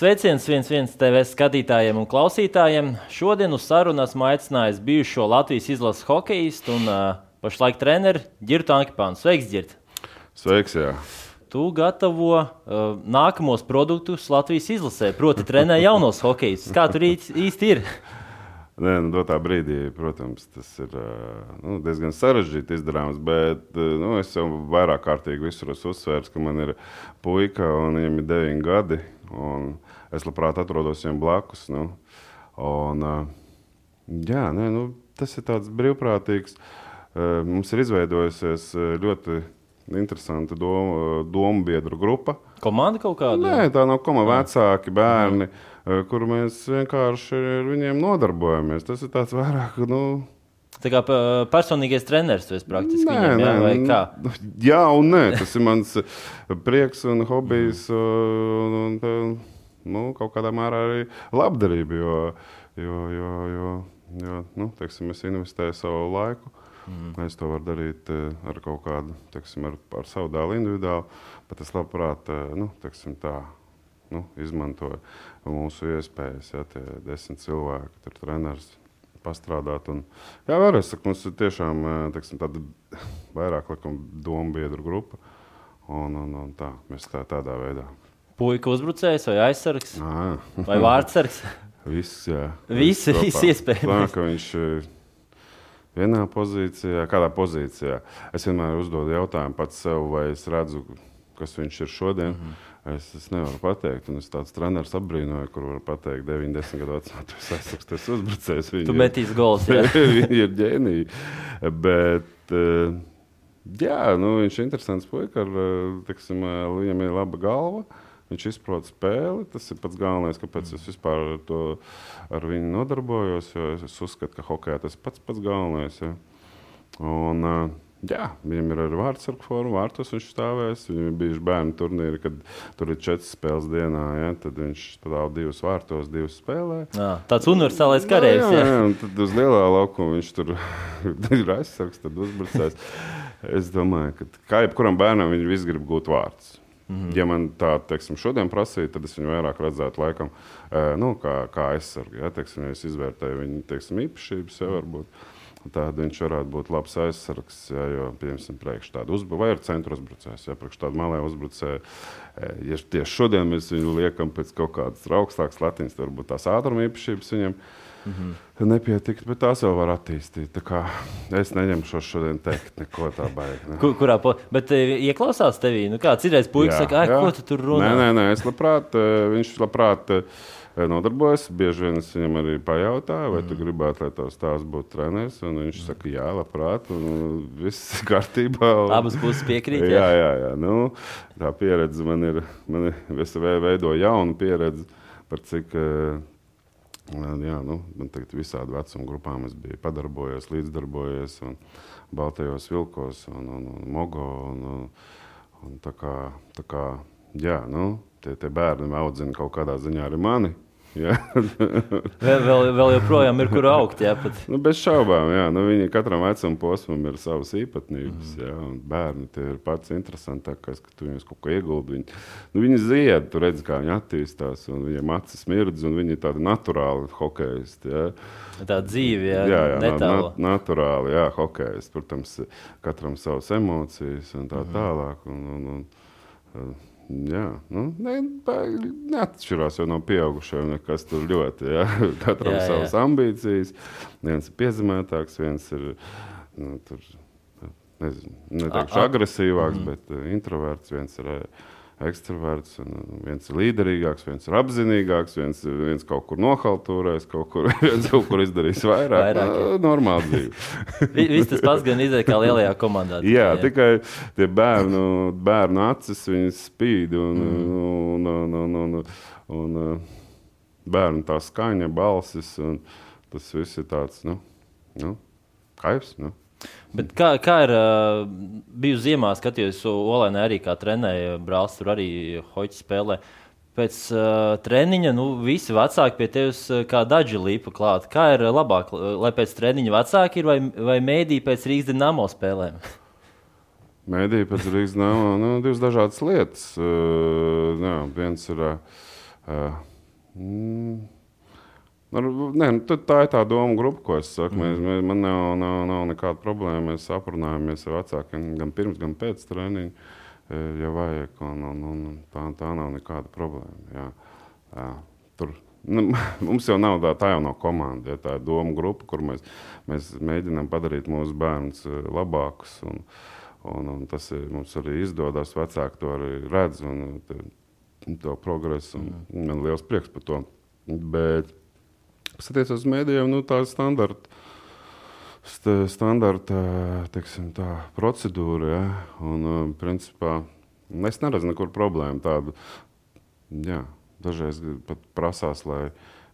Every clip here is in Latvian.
Sveiciens viens viens TV skatītājiem un klausītājiem. Šodien uz sarunu esmu aicinājis bijušo Latvijas izlases hokeistu un uh, pašlaik treneru Girtu Ankipānu. Sveiks, Girt! Sveiks, jā! Tu gatavo uh, nākamos produktus Latvijas izlasē, proti, trenē jaunos hokeistus. Kā tur īsti ir? Nē, nu, dotā brīdī, protams, tas ir nu, diezgan sarežģīti izdarāms. Bet nu, es jau vairāk kārtīgi uzsvērs, ka man ir puika un viņam ir deviņi gadi. Es labprāt atrodos viņam blakus. Nu, un, jā, nē, nu, tas ir tāds brīvprātīgs. Mums ir izveidojusies ļoti interesanta domu, domu biedru grupa. Komanda kaut kāda? Nē, tā nav komanda. Vecāki, bērni. Mm kur mēs vienkārši ar viņiem nodarbojamies. Tas ir tāds vairāk. Nu, Tā kā personīgais treneris tu esi praktiski nē, viņam, jā, vai kā? Jā, un nē, tas ir mans prieks un hobijs un, un, un nu, kaut kādā mērā arī labdarība, jo, jo, jo, jo, jo nu, teiksim, es investēju savu laiku. Mm. Es to varu darīt eh, ar kaut kādu, teiksim, ar, ar savu dēlu individuāli, bet es labprāt, eh, nu, teiksim tā, nu, izmantoju mūsu iespējas. Ja, tie desmit cilvēki, tur treneris pastrādāt. Un, jā, vēlreiz saku, mums ir tiešām teksim, tāda vairāk likuma domu biedru grupa. Un, un, un tā, mēs tā, tādā veidā. Puika uzbrucējs vai aizsargs? À. Vai vārdsargs? Viss, jā. Visi, visi iespējams. Viņš vienā pozīcijā, kādā pozīcijā. Es vienmēr uzdodu jautājumu pats sev, vai es redzu, kas viņš ir šodien. Mm -hmm Es, es nevaru pateikt, un es tādu treneru apbrīnoju, kur var pateikt, 90 gadu vecumā tas aizsargs, tas uzbrucējs. Tu metīs gols. Viņi ir ģēniji. Bet, eh, jā, nu, viņš ir interesants puika, ar, eh, teksim, eh, viņam ir laba galva. Viņš izprot spēli. Tas ir pats galvenais, kāpēc es vispār to, ar viņu nodarbojos. Es uzskatu, ka hokeja tas pats pats galvenais. Ja. Un, Jā, viņam ir arī vārdsargu forma, vārtos viņš stāvēs. Viņam bijuši bērnu turnīri, kad tur ir četras spēles dienā. Ja, tad viņš stāv divus vārtos, divus spēlē. Jā, tāds universālais karavīrs. Jā, jā, jā, tad uz lielā laukuma viņš tur ir aizsargs, tad uzbrucējs. Es domāju, ka kā jebkuram bērnam viņš viss grib gūt vārdus. Mm -hmm. Ja man tā teiksim, šodien prasīja, tad es viņu vairāk redzētu laikam, nu, kā, kā aizsargu. Ja, teiksim, ja es izvērtēju viņa teiksim, īpašības, ja, varbūt. Tad viņš varētu būt labs aizsargs, ja, jo, piemēram, priekš tādu uzbrucēju, vai ar centra uzbrucējs, ja priekš tādu malē uzbrucēju. E, ja tieši šodien mēs viņu liekam pēc kaut kādas augstākas latiņas, tad varbūt tās ātruma īpašības viņam mm -hmm. nepietikt, bet tās jau var attīstīt. Es neņemšu šodien teikt neko tādu baigtu. Kur, kurā po... Bet e, ieklausās tevī? Nu, kāds ir reizes puisis, saka, ko tu tur runā? Nē, nē, nē es labprāt, e, viņš labprāt nodarbojas. Bieži vien es viņam arī pajautāju, vai mm. tu gribētu, lai tavs tēvs būtu treneris. Viņš saka, jā, labprāt, un viss ir kārtībā. Un... Abas puses piekrīt. Jā, jā, jā. Nu, tā pieredze man ir. Man ir es veidoju jaunu pieredzi par cik. Jā, nu, man tagad visādi vecuma grupām es biju padarbojies, līdzdarbojies, un Baltajos vilkos, un, un, un Mogo. Un, un, un tā kā, tā kā, jā, nu, tie, tie bērni audzina kaut kādā ziņā arī mani. Ja? vēl, vēl, vēl joprojām ir kur augt. Jā, pat. nu, bez šaubām, jā. Nu, viņi katram vecam posmam ir savas īpatnības. Mm. Jā, bērni ir pats interesantākais, ka tu viņus kaut ko ieguldi. Viņi, nu, viņi zied, tu redz, kā viņi attīstās, un viņiem acis mirdz, un viņi ir tādi naturāli hokeisti. Jā. Tā dzīve, jā, jā, jā nat naturāli, jā, hokejs. Protams, katram savas emocijas un tā mm. tālāk. Un, un, un, Jā, nu, ne, neatšķirās jau no pieaugušajiem. Nekas tur ļoti. Jā. Katram ir savas ambīcijas. Viens ir piezemētāks, viens ir nu, tur, nezinu, neteikšu, agresīvāks, mm. bet uh, introverts. Viens ir ekstraverts, viens ir līderīgāks, viens ir apzinīgāks, viens, viens kaut kur nohaltūrēs, kaut kur, kaut kur izdarīs vairāk. vairāk jā. normāli dzīve. Viss tas pats gan izdeja kā lielajā komandā. jā, jā, tikai tie bērnu, bērnu acis spīd un, mm. un, un, un, un, un, un bērnu tā skaņa, balsis. Tas viss ir tāds, nu, nu kaivs. Nu. Bet kā, kā ir uh, bijusi ziemā, skatījos, Olainē arī kā trenēja, brālis tur arī hoķi spēlē. Pēc uh, treniņa nu, visi vecāki pie tevis uh, kā daži līpa klāt. Kā ir labāk, lai pēc treniņa vecāki ir vai, vai mēdī pēc Rīgas dīnāmo spēlēm? Mēdī pēc Rīgas dīnāmo nu, divas dažādas lietas. Uh, jā, viens ir. Uh, Uh, mm, Nē, nu, tā ir tā doma grupa, ko es saku. Mēs, mēs, man nav, nav, nav nekāda problēma. Mēs aprunājamies ar vecākiem gan pirms, gan pēc treniņa, ja vajag. Un, un, un tā, tā nav nekāda problēma. Jā. Jā. Tur, nu, mums jau nav tā, tā jau nav komanda. Ja, tā ir doma grupa, kur mēs, mēs mēģinām padarīt mūsu bērnus labākus. Un, un, un tas ir, mums arī izdodas. Vecāki to arī redz un to progresu. Mm. Man ir liels prieks par to. Bet, Kas attiecas uz mēdījiem, nu, tā ir standarta, st standarta teiksim, tā, procedūra. Ja? Un, um, principā, es neredzu nekur problēmu tādu. Jā, dažreiz pat prasās, lai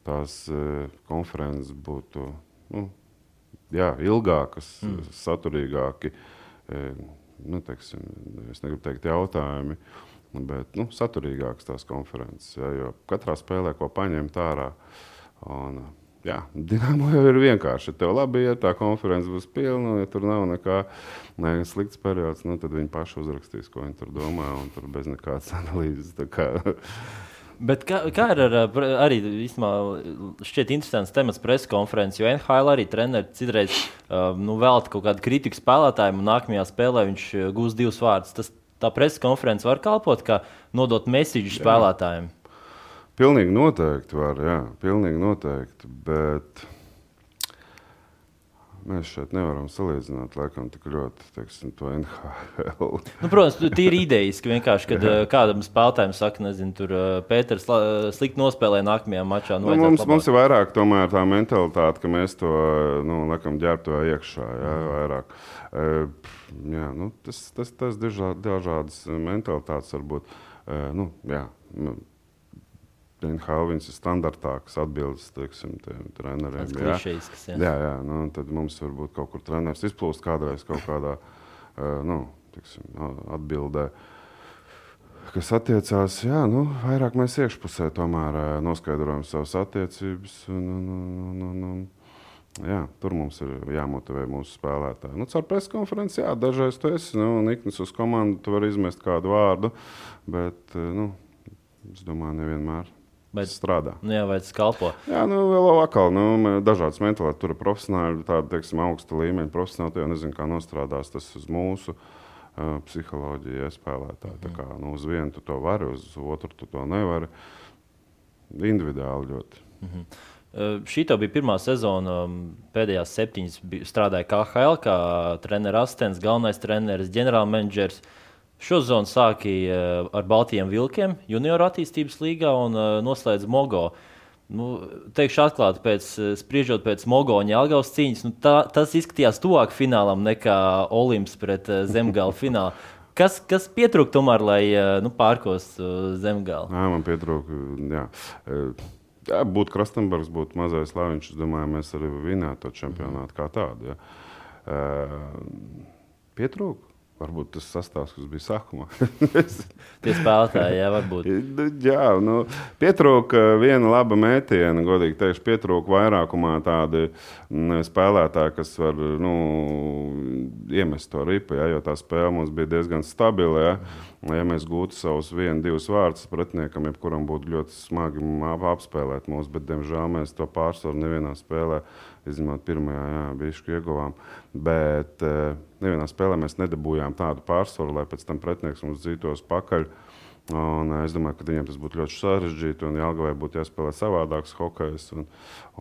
tās uh, konferences būtu nu, jā, ilgākas, mm. saturīgākas. E, nu, teiksim, es negribu teikt jautājumi, bet nu, saturīgākas tās konferences. Ja, jo katrā spēlē, ko paņemt ārā, uh, Un, jā, Dienāmo jau ir vienkārši. Ja tev labi iet, tā konference būs pilna. Ja tur nav nekā ne, slikts periods, nu, tad viņi paši uzrakstīs, ko viņi tur domā, un tur bez nekādas analīzes. Bet kā, kā ir ar, arī īstenībā, šķiet interesants temats preses konferences, jo NHL arī treneris citreiz um, nu, velta kaut kādu kritiku spēlētājiem, un nākamajā spēlē viņš uh, gūs divus vārdus. Tas, tā preses konference var kalpot kā nodot mēsīju spēlētājiem. Pilnīgi noteikti var, jā, pilnīgi noteikti. Bet mēs šeit nevaram salīdzināt, laikam, tik ļoti teiksim, to NHL. nu, protams, tīri idejiski vienkārši, kad kādam spēlētājam saka, nezinu, tur Pēters slikti nospēlēja nākamajā mačā. Nu, mums, labāk. mums ir vairāk tomēr tā mentalitāte, ka mēs to, nu, laikam, ģērbto iekšā, jā, mm. vairāk. Jā, nu, tas, tas, tas dažādas mentalitātes varbūt, uh, nu, jā. Nu, NHL viņas ir standartākas atbildes teiksim, treneriem. Jā, klišejiskas, jā. jā, jā nu, tad mums varbūt kaut kur treneris izplūst kādreiz kaut kādā uh, nu, teiksim, atbildē. Kas attiecās, jā, nu, vairāk mēs iekšpusē tomēr uh, noskaidrojam savas attiecības. Un, un, un, un, un, jā, tur mums ir jāmotivē mūsu spēlētāji. Nu, caur preses konferenci, jā, dažreiz tu esi nu, niknis uz komandu, tu vari izmest kādu vārdu, bet, nu, es domāju, nevienmēr. Bet, strādā. Jā, vai tas kalpo? Jā, nu, vēl atkal, nu, dažādas mentalitātes, tur ir profesionāli, tāda, teiksim, augsta līmeņa profesionāli. Tu jau nezini, kā nostrādās tas uz mūsu uh, psiholoģiju spēlētāju. Mm. Tā kā nu, uz vienu tu to vari, uz otru tu to nevari. Individuāli ļoti. Mm -hmm. Uh, šī bija pirmā sezona. Pēdējās septiņas strādāja KHL, kā treneris, asistents, galvenais treneris, ģenerālmenedžers. Uh, Šo zonu sākīja eh, ar Baltijas vilkiem, junioru attīstības līgā un uh, noslēdz Mogo. Nu, teikšu atklāti, pēc, eh, spriežot pēc Mogo un Jālgavas cīņas, nu, tā, tas izskatījās tuvāk finālam nekā Olimps pret Zemgala finālu. Kas, kas pietrūka tomēr, lai nu, pārkostu Zemgala? Jā, man pietrūka. Jā. Jā, būtu Krastenbergs, būtu mazais Laviņš. Es domāju, mēs arī vinētu to čempionātu kā tādu. Ja. Pietrūka. Varbūt tas sastāvs, kas bija sākumā. Tie spēlētāji, jā, varbūt. jā, nu, pietrūka viena laba mētiena, godīgi teikšu, pietrūka vairākumā tādi mm, spēlētāji, kas var nu, iemest to ripu, jā, jo tā spēle mums bija diezgan stabila. Jā. Ja mēs gūtu savus vienu, divus vārdus pretiniekam, jebkuram būtu ļoti smagi apspēlēt mūs, bet, diemžēl, mēs to pārsvaru nevienā spēlē izņemot pirmajā, jā, bijuši ieguvām. Bet uh, nevienā spēlē mēs nedabūjām tādu pārsvaru, lai pēc tam pretinieks mums dzītos pakaļ. Uh, Un, es domāju, ka viņiem tas būtu ļoti sarežģīti, un Jālgavai būtu jāspēlē savādāks hokejs. Un,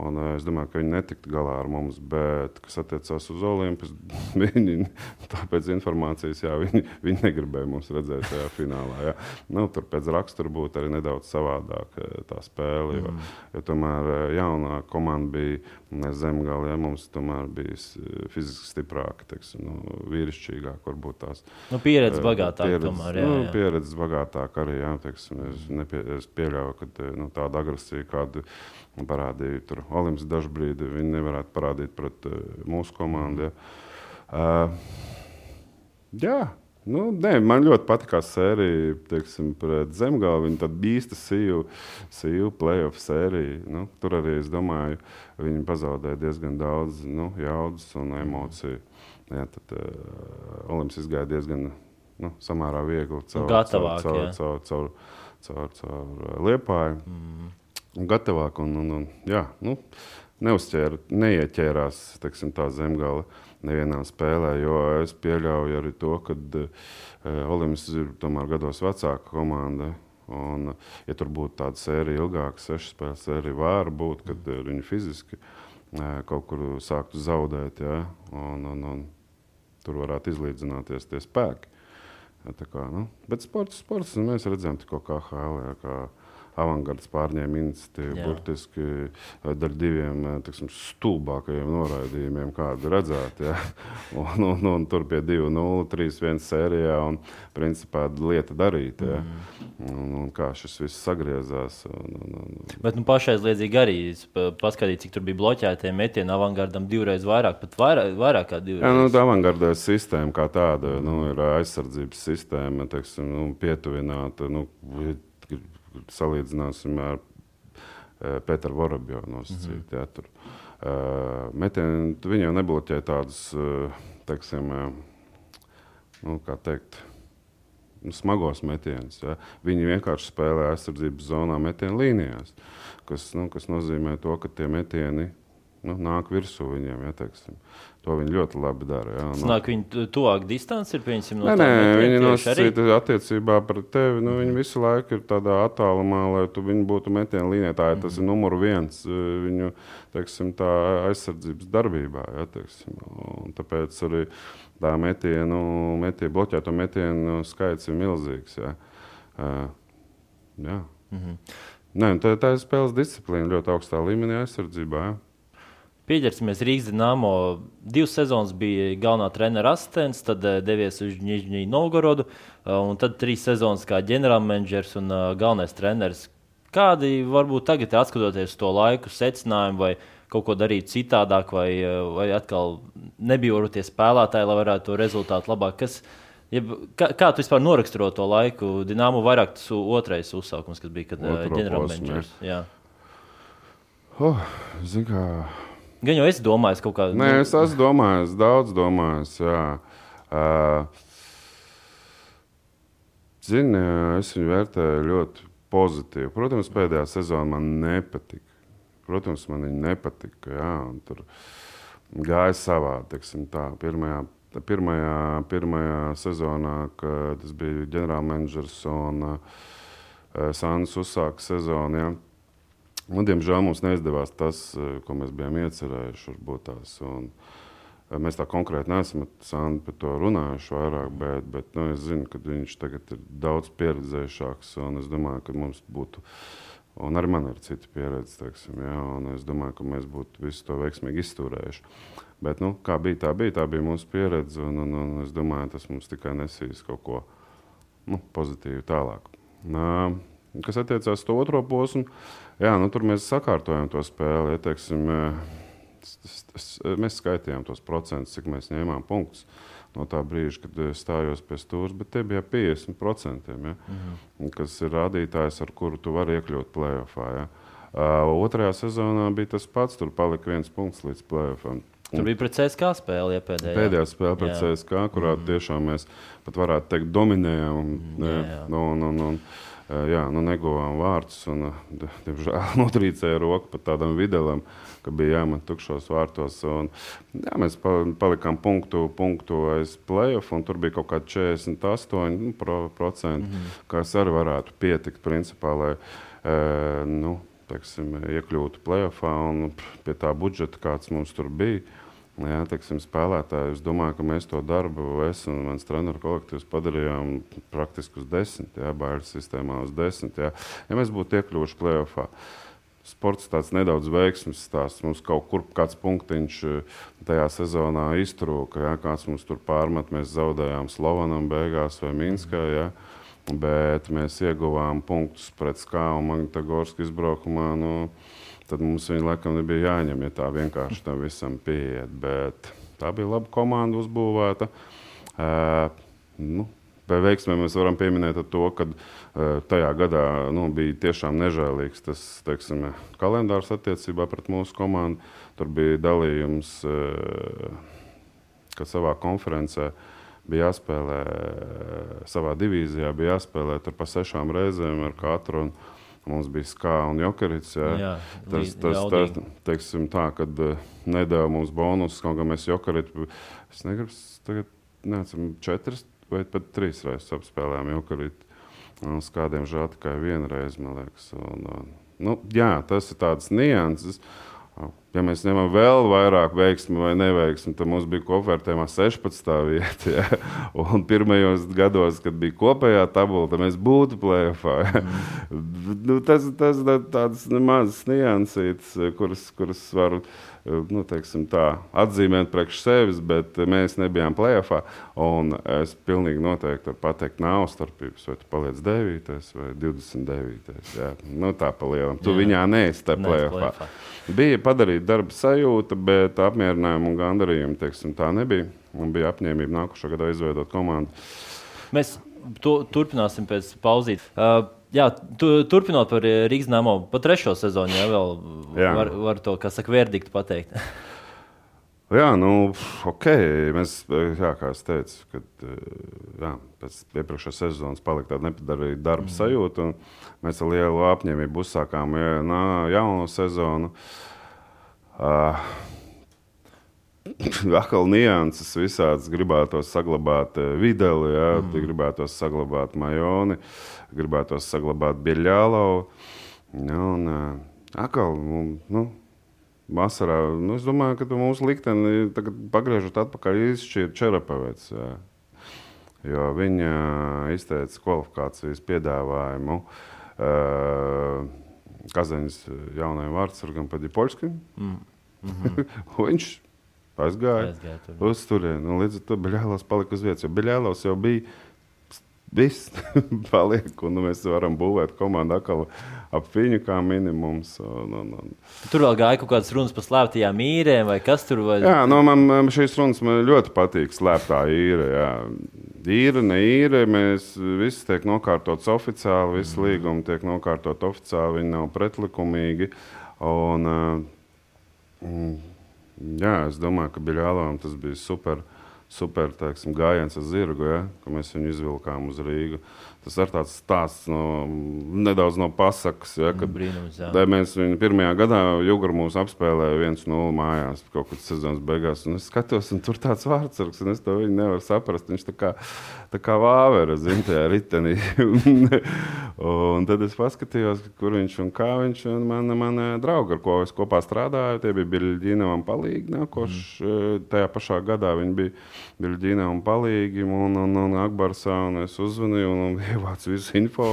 un, es domāju, ka viņi netiktu galā ar mums. Bet, kas attiecās uz Olimpijas, viņi tāpēc informācijas, jā, viņi, viņi negribēja mums redzēt tajā finālā. Jā. Nu, tur pēc rakstura būtu arī nedaudz savādāk tā spēle. Jo, mm. jo tomēr jaunā komanda bija zemgālē, ja mums tomēr bija fiziski stiprāka, teiksim, nu, vīrišķīgāka, varbūt tās. Nu, pieredze bagātāka. Pieredze, tomēr, jā, nu, jā. Nu, pieredze bagātāka arī. Jā, teiksim, es, nepie, es pieļauju, ka eh, nu, tāda agresija, kādu parādīja tur Olimps dažbrīd, viņi nevarētu parādīt pret uh, mūsu komandu. Jā. Uh, jā. Nu, nē, man ļoti patīk sērija teiksim, pret Zemgālu. Viņa tāda bīsta sīvu, sīvu playoff sērija. Nu, tur arī es domāju, viņi pazaudēja diezgan daudz nu, jaudas un emociju. Jā, tad uh, Olimps izgāja diezgan nu, samērā viegli caur, Gatavāk, caur, caur, caur, caur, caur, caur liepāju. Mm. Un gatavāk, un, un, un jā, nu, neuzķēra, neieķērās teiksim, tā zemgala nevienā spēlē, jo es pieļauju arī to, ka uh, Olimps ir tomēr gados vecāka komanda. Un, ja tur būtu tāda sērija ilgāka, sešu spēļu sērija, var būt, kad uh, viņi fiziski uh, kaut kur sāktu zaudēt. Ja? Un, un, un, tur varētu izlīdzināties tie spēki. Ja, kā, nu, bet sports, sports mēs redzam, ka KHL. Kā, avangards pārņēma iniciatīvu burtiski eh, ar diviem eh, tiksim, stulbākajiem noraidījumiem, kādu redzēt. Ja? Un, un, un tur pie 2-0, 3-1 sērijā un principā lieta darīta. Ja? Mm. Un, un kā šis viss sagriezās. Un, un, un... Bet nu, pašaizliedzīgi arī paskatīt, cik tur bija bloķētie metieni avangardam divreiz vairāk, pat vairāk, vairāk kā divreiz. Jā, nu, tā avangarda sistēma kā tāda nu, ir aizsardzības sistēma, teiksim, nu, pietuvināta. Nu, salīdzināsim ar uh, Pēteru Vorobjovu nosacīt. Mm -hmm. uh, metieni, viņi jau nebloķē tādus, uh, teiksim, nu, kā teikt, nu, smagos metienus. Ja? Viņi vienkārši spēlē aizsardzības zonā metienu līnijās, kas, nu, kas nozīmē to, ka tie metieni nu, nāk virsū viņiem. Ja, teiksim. To viņi ļoti labi dara. Jā, nu. Nāk, viņi tuvāk distanci ir pieņemsim no nē, nē, viņi nosacīti attiecībā pret tevi. Nu, viņi visu laiku ir tādā attālumā, lai tu būtu metienu līnijā. Tas ir numur viens eh, viņu teiksim, aizsardzības darbībā. Jā, teiksim. Tāpēc arī tā metienu, metienu bloķēto metienu skaits ir milzīgs. Jā. Uh, jā. Mm -hmm. Nē, tā, tā ir spēles disciplīna ļoti augstā līmenī aizsardzībā. Jā. Pieķersimies Rīgas dīnāmo. Divas sezonas bija galvenā treneris asistents, tad uh, devies uz Nīderlandes Novgorodu, uh, un tad trīs sezonas kā ģenerālmenedžers un uh, galvenais treneris. Kādi varbūt tagad, skatoties to laiku, secinājumi vai kaut ko darīt citādāk, vai, vai atkal nebija tie spēlētāji, lai varētu to rezultātu labāk? Kas, ja, kā, kā tu vispār noraksturo to laiku? Dināmu vairāk tas otrais uzsākums, kas bija ģenerālmenedžers. Oh, Zinu, kā Gan jau es domāju, kaut kādā veidā. Nē, es esmu domājis, daudz domājis. Jā. Uh, Zini, es viņu vērtēju ļoti pozitīvi. Protams, pēdējā sezonā man nepatika. Protams, man viņa nepatika. Jā, tur gāja savādi. Pirmajā, pirmajā, pirmajā sezonā, kad es biju ģenerālmenedžers un uh, Sānis uzsāka sezonu. Jā, Nu, diemžēl mums neizdevās tas, eh, ko mēs bijām iecerējuši. Tās, un, eh, mēs tā konkrēti neesam ar Sandu par to runājuši vairāk, bet, bet nu, es zinu, ka viņš tagad ir daudz pieredzējušāks. Es domāju, ka mums būtu, un arī man ir cita pieredze, teiksim, ja, es domāju, ka mēs būtu visu to veiksmīgi izturējuši. Bet, nu, kā bija, tā bija, tā bija mūsu pieredze, un, un, un es domāju, tas mums tikai nesīs kaut ko nu, pozitīvu tālāk. Nā, kas attiecās uz to otro posmu, uh, Jā, nu, tur mēs sakārtojam to spēli. Ja, teiksim, mēs skaitījām tos procentus, cik mēs ņēmām punktus no tā brīža, kad stājos pie stūra, bet tie bija 50%, ja, mm -hmm. kas ir rādītājs, ar kuru tu vari iekļūt plēsoņā. Ja. Uh, otrajā sezonā bija tas pats, tur palika viens punkts līdz plēsoņam. Tur bija pret CSK spēle, ja pēdējā. Pēdējā spēle pret jā. CSK, kurā mm. tiešām mēs pat varētu teikt, dominējām. Un, jā, jā. Nu, un, un, un, Eh, jā, nu, neguvām vārdus. Un, eh, diemžēl notrīcēja roku pat tādam videlam, ka bija jāmet tukšos vārtos. Un, jā, mēs palikām punktu, punktu aiz playoff, un tur bija kaut kādi 48%, nu, pro, procenti, mm -hmm. kas arī varētu pietikt principā, lai e, nu, teiksim, iekļūtu playoffā un pie tā budžeta, kāds mums tur bija. Jā, teiksim, spēlētāji, es domāju, ka mēs to darbu, es un mans treneru kolektīvs padarījām praktiski uz desmit, jā, bērnu sistēmā uz desmit. Jā. Ja mēs būtu iekļuvuši plēsoņā, sports tāds nedaudz veiksmīgs stāsts. Mums kaut kur kāds punktiņš eh, tajā sezonā iztrūka, jā, kāds mums tur pārmet, mēs zaudējām Slovanam beigās vai Minskā. Jā. Bet mēs ieguvām punktus pret Skābu un Magnitogorska izbraukumā. Nu, tad mums viņa laikam nebija jāņem, ja tā vienkārši tam visam pieiet. Bet tā bija laba komanda uzbūvēta. Uh, nu, Vai veiksmē mēs varam pieminēt to, ka uh, tajā gadā nu, bija tiešām nežēlīgs tas teiksim, kalendārs attiecībā pret mūsu komandu. Tur bija dalījums, uh, ka savā konferencē bija jāspēlē savā divīzijā, bija jāspēlē pa sešām reizēm ar katru. Un, Mums bija skāba un jokerīts. Jā. Jā, tas tas, tas teiksim, tā, kad nedēļa mums bonusus, kaut kā mēs jokerītu. Es negribu tagad, neatceru, četras vai pat trīs reizes apspēlējām jokerītu. Uz kādiem žēl tikai vienu reizi, man liekas. Un, nu, jā, tas ir tāds nianses. Uh, Ja mēs ņemam vēl vairāk veiksmi vai neveiksmi, tad mums bija kopvērtējumā 16. vieta. Ja? Un pirmajos gados, kad bija kopējā tabula, tad mēs būtu plēsoņā. Ja? Mm. Nu, tas ir tāds mazs niansīts, kuras, kuras var nu, teiksim, tā, atzīmēt priekš sevis, bet mēs nebijām plēsoņā. Es pilnīgi noteikti varu pateikt, nav starpības, vai tu paliec 9. vai 29. Ja? Nu, tā pa lielam. Tu Jā. viņā neesi tā plēsoņā. Bija padarīta darba sajūta, bet apmierinājumu un gandarījumu teiksim, tā nebija. Man bija apņēmība nākošā gadā izveidot komandu. Mēs to turpināsim pēc pauzīt. Uh, jā, tu, turpinot par Rīgas namo, pa trešo sezonu, ja vēl jā. var, var to, kā saka, verdiktu pateikt. jā, nu, ok. Mēs, jā, kā es teicu, kad jā, pēc iepriekšējās sezonas palika tāda nepadarīta darba mm. sajūta. Mēs ar lielu apņēmību uzsākām ja, jaunu sezonu. Uh, Atkal nianses visādas gribētos saglabāt videli, ja, mm. gribētos saglabāt majoni, gribētos saglabāt biļālau. Ja, un, uh, atkal, nu, vasarā, nu, es domāju, ka mūsu likteni pagriežot atpakaļ izšķirt Čerapavets. Ja. Jo viņa izteica kvalifikācijas piedāvājumu. Uh, Kazaņas jaunajam vārdsargam Padipolskim. Mm. Mm -hmm. viņš aizgāja, aizgāja uz turieni. Nu, līdz ar to Beļālos palika uz vietas, jo Beļālos jau bija viss paliek, un nu, mēs varam būvēt komandu atkal ap viņu kā minimums. Un, un, un. Tur vēl gāja kaut kādas runas par slēptajām īrēm, vai kas tur bija? Jā, no nu, man šīs runas man ļoti patīk. Slēptā īra. Jā īra, ne īra. Mēs visi tiek nokārtots oficiāli, visi mm. līgumi tiek nokārtot oficiāli, viņi nav pretlikumīgi. Un, uh, jā, es domāju, ka Biļālam tas bija super, super teiksim, gājiens ar zirgu, ja, ka mēs viņu izvilkām uz Rīgu. Tas ir tāds stāsts no, nedaudz no pasakas. Ja, kad Brīnums, mēs viņu pirmajā gadā Jūguru mūs apspēlēja viens no mājās kaut kādas sezonas beigās. Un es skatos, un tur tāds vārdsargs, un es to nevaru saprast. Viņš tā kā, tā kā vāvera, zin, tajā ritenī. un tad es paskatījos, kur viņš un kā viņš un mana, mana drauga, ar ko es kopā strādāju, tie bija Biļģīnavam palīgi. Nākoš, mm. tajā pašā gadā viņi bija Biļģīnavam palīgi un, un, un Akbarsā, un es uzvanīju. Un, un ievācu visu info.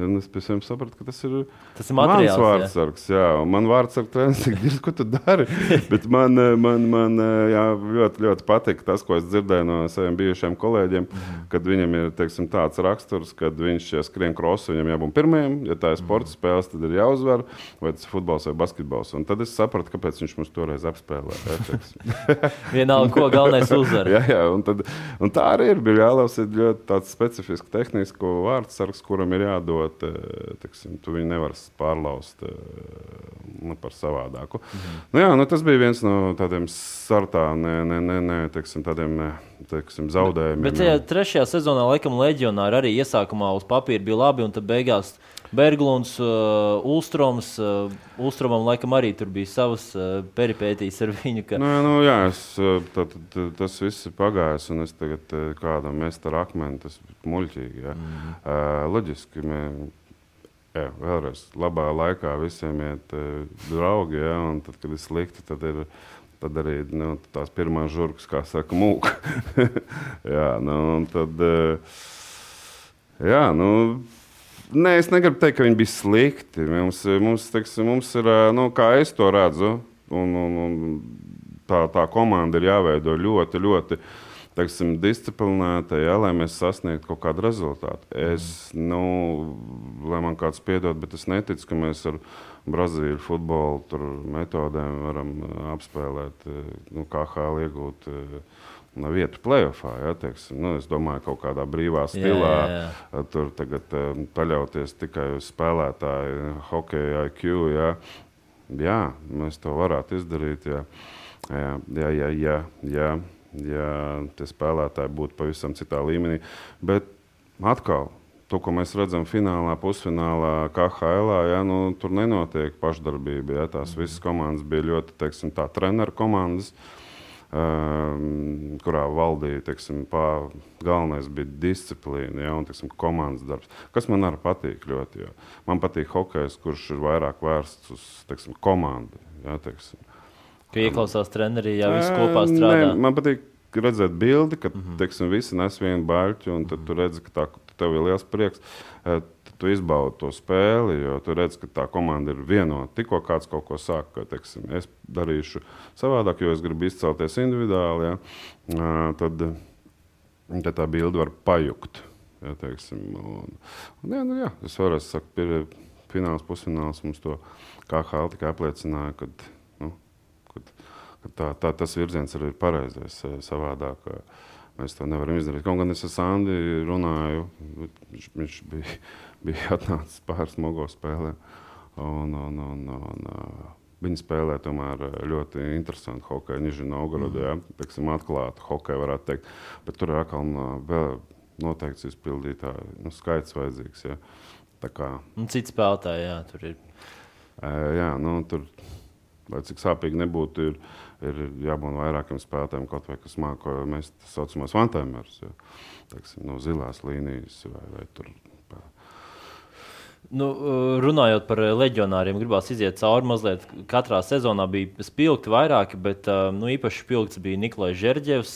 Es pēc tam sapratu, ka tas ir, tas ir mans vārdsargs. Jā. Jā, man vārdsargs treniņš ir, ko tu dari. Bet man, man, man jā, ļoti, ļoti patika tas, ko es dzirdēju no saviem bijušiem kolēģiem, mm. kad viņam ir teiksim, tāds raksturs, ka viņš ja skrien krosu, viņam jābūt pirmajam. Ja tā ir sporta mm. spēles, tad ir jāuzvar, vai tas ir futbols vai basketbols. Un tad es sapratu, kāpēc viņš mums toreiz apspēlēja. Vienalga, ko galvenais uzvar. jā, jā, un, tad, un tā arī ir. Bija jālaus ļoti specifiski tehnisku vārdsargs, kuram ir jādod, eh, teksim, tu viņu nevar pārlaust eh, nu, par savādāku. Mhm. Nu, jā, nu, tas bija viens no tādiem sartā, ne, ne, ne, ne teksim, tādiem teksim, zaudējumiem. Bet, ja trešajā sezonā, laikam, leģionāri arī iesākumā uz papīra bija labi, un tad beigās Berglunds, uh, Ulstroms. Uh, Ulstromam laikam arī tur bija savas uh, peripētīs ar viņu. Ka... Nē, nu, jā, es, tā, tā, tas viss ir pagājis, un es tagad kādam mestu ar akmeni, tas muļķīgi. Ja? Mm. Uh, loģiski, mē, jā, vēlreiz, labā laikā visiem iet uh, draugi, ja? un tad, kad ir slikti, tad ir tad arī nu, tās pirmās žurkas, kā saka, mūka. jā, nu, tad, jā, nu, Nē, es negribu teikt, ka viņi bija slikti. Mums, mums, teiksim, mums ir, nu, kā es to redzu, un, un, un tā, tā komanda ir jāveido ļoti, ļoti teiksim, disciplinēta, ja, lai mēs sasniegtu kaut kādu rezultātu. Es, nu, lai man kāds piedod, bet es neticu, ka mēs ar Brazīļu futbolu metodēm varam apspēlēt, nu, kā HL iegūt vietu plēsoņā. Ja, teiksim, nu, es domāju, ka kaut kādā brīvā stilā jā, jā, jā. tur tagad um, paļauties tikai uz spēlētāju, hokeja IQ. Ja. Jā, mēs to varētu izdarīt. Jā, jā, jā, jā, jā, jā. ja tie spēlētāji būtu pavisam citā līmenī. Bet atkal, to, ko mēs redzam finālā, pusfinālā, KHL, ja, nu, tur nenotiek pašdarbība. Ja, tās visas komandas bija ļoti, teiksim, tā treneru komandas. Um, kurā valdīja teiksim, pā, galvenais bija disciplīna ja, un teiksim, komandas darbs. Kas man arī patīk ļoti. Jo. Man patīk hokejs, kurš ir vairāk vērsts uz teiksim, komandu. Ja, teiksim. Ka ieklausās trenerī, jau viss kopā strādā. Nē, man patīk redzēt bildi, ka mm -hmm. teiksim, visi nes vienu baļķi, un tad tu redzi, ka tā, tev ir liels prieks. Tu izbaudi to spēli, jo tu redzi, ka tā komanda ir vienota. Tikko kāds kaut ko saka, ka teiksim, es darīšu savādāk, jo es gribu izcelties individuāli, ja, tad, tad tā bilde var pajukt. Ja, teiksim, un, un, jā, nu, jā, es varu teikt, ka fināls, pusfināls mums to KHL tikai apliecināja. Kad, ka tā, tā, tas virziens ir pareizais. Eh, savādāk eh, mēs to nevaram izdarīt. Kaut gan es ar Sandu runāju, viņš, viņš bija, bija atnācis pāris smago spēlēm. Un, un, un, un, uh, Viņi spēlē tomēr ļoti interesantu hokeju. Viņa ir Novgorodā, mm. ja teiksim, atklāta hokeja, varētu teikt. Bet tur ir atkal vēl noteikts izpildītāju nu, skaits vajadzīgs. Ja. Kā, un cits spēlētājs, jā, tur ir. Jā, nu, tur, lai cik sāpīgi nebūtu, ir ir jābūt vairākiem spēlētājiem, kaut vai kas māca, mēs tā saucamās vantēmērus, no zilās līnijas vai, vai tur. Nu, runājot par leģionāriem, gribās iziet cauri mazliet. Katrā sezonā bija spilgti vairāki, bet nu, īpaši spilgts bija Nikolais Žerģevs.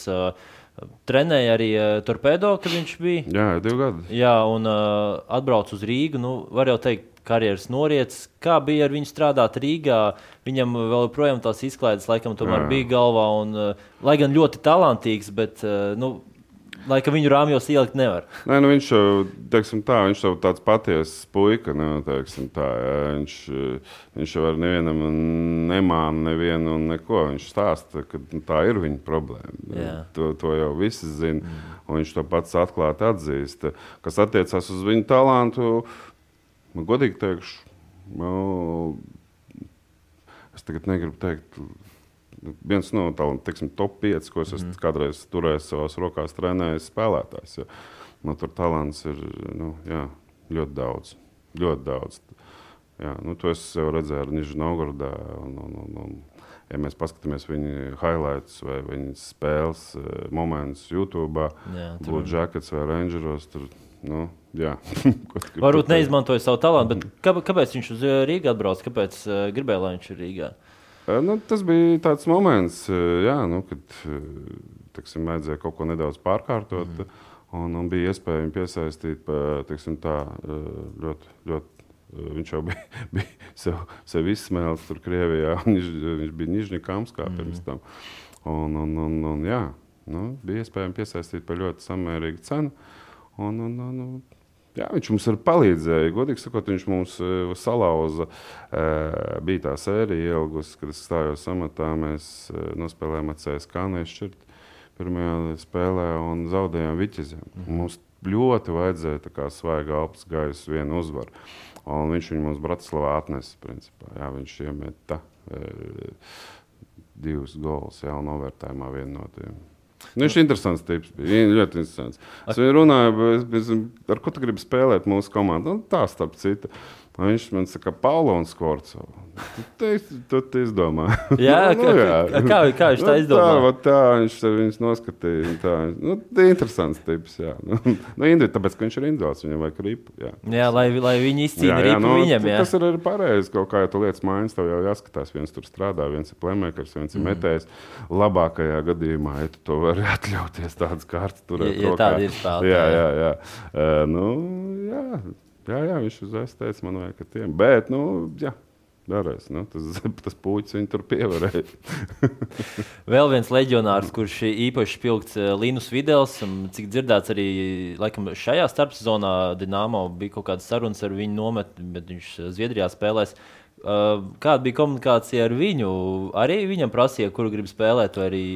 Trenēja arī Torpedo, kad viņš bija. Jā, divi gadi. Jā, un atbrauc uz Rīgu. Nu, var jau teikt, karjeras noriets. Kā bija ar viņu strādāt Rīgā? Viņam vēl joprojām tās izklaides laikam tomēr Jā. bija galvā. Un, lai gan ļoti talantīgs, bet nu, Laikam viņu rāmjos ielikt nevar. Nē, nu viņš jau tā, viņš jau tāds patiesas puika. Nu, teiksim, tā, jā, viņš, viņš jau ar nevienam nemāna nevienu un neko. Viņš stāsta, ka tā ir viņa problēma. To, to jau visi zina. Mm. Un viņš to pats atklāti atzīst. Kas attiecās uz viņu talantu, Man nu, godīgi teikšu, nu, es tagad negribu teikt, viens no tādiem teiksim, top 5, ko es mm. esmu kādreiz turējis savās rokās, trenējis spēlētājs. Ja. Nu, tur talants ir nu, jā, ļoti daudz. Ļoti daudz. Jā, nu, to es redzēju ar Nižu Novgorodā. Un, un, un, un, ja mēs paskatāmies viņa highlights vai viņa spēles eh, momentus YouTube, Blue Jackets vai Rangeros, tur Nu, jā, Varbūt neizmantoja savu talantu, bet kā, kāpēc viņš uz eh, Rīgā atbrauca? Kāpēc uh, gribēja, lai viņš ir Rīgā? Uh, nu, tas bija tāds moments, jā, nu, kad teksim, vajadzēja kaut ko nedaudz pārkārtot. Mm. Un, un bija iespēja viņu piesaistīt teksim, tā, ļoti, ļoti. Viņš jau bija, bija sev, sev izsmēlis tur Krievijā. Viņš, viņš bija Nižņikāmskā mm. pirms tam. Un, un, un, un, jā, nu, bija iespējams piesaistīt par ļoti samērīgu cenu. Un, un, un, un, jā, viņš mums ir palīdzējis. Godīgi sakot, viņš mums uh, salauza. Uh, bija tā sērija ilgus, kad es stājos amatā. Mēs uh, nospēlējām CSK nešķirt pirmajā spēlē un zaudējām Viķiziem. Mm -hmm. Mums ļoti vajadzēja svaiga alpas gaisa vienu uzvaru. Un viņš viņu mums Bratislavā atnesa. Principā. Jā, viņš iemeta divus golus jau novērtējumā vienu no tiem. Nu, viņš ir interesants. Tips, bija ļoti interesants. Es viņu runāju, ar ko tu gribi spēlēt mūsu komandā. Nu, tā starp citu. Viņš man saka, Paulo un Skorco. Tu, tu izdomā. Jā, nu, jā. Kā, kā viņš tā nu, izdomā? Tā, tā viņš viņus noskatīja. Tā, nu, tā ir interesants tips. Jā, nu, nu, indi, tāpēc, ka viņš ir individuāls, viņam vajag ripu. Jā, jā lai, lai viņi izcīna ripu nu, viņam. Jā. Tas ir arī pareizi. Kaut kā ja tu lietas mājas, tev jau jāskatās. Viens tur strādā, viens ir playmakers, viens ir mm. metējs. Labākajā gadījumā, ja tu to vari atļauties, tādas kārtas turēt. Ja, ja tāda ir spēlētāja. Jā, jā, jā. Uh, nu, jā. Jā, jā, viņš uzreiz teica, man vajag tiem. Bet, nu, jā. Darēs, nu, tas tas puķis viņu tur pievarēja. Vēl viens leģionārs, kurš īpaši spilgts eh, Linus Videls, cik dzirdēts arī laikam, šajā starpsezonā Dienāmo bija kaut kādas sarunas ar viņu nometni, bet viņš eh, Zviedrijā spēlēs. Eh, kāda bija komunikācija ar viņu? Arī viņam prasīja, kuru grib spēlēt, vai arī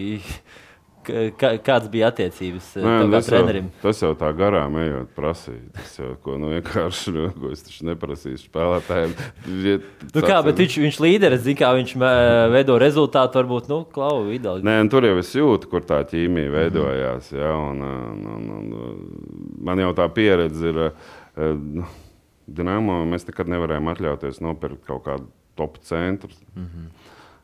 Kā, kāds bija attiecības Nē, Nē, tas, jau, trenerim? tas jau tā garām ejot, prasīja. Tas jau ko nu, vienkārši nu, ko es taču neprasīšu spēlētājiem. Ja, Nu, kā, bet viņš, viņš līderis, zina, kā viņš mē, veido rezultātu, varbūt, nu, klau, ideāli. Nē, tur jau es jūtu, kur tā ķīmija veidojās. Ja, un, un, un, un, man jau tā pieredze ir. eh, nu, Dinamo mēs nekad nevarējām atļauties nopirkt kaut kādu top centru. Mm -hmm.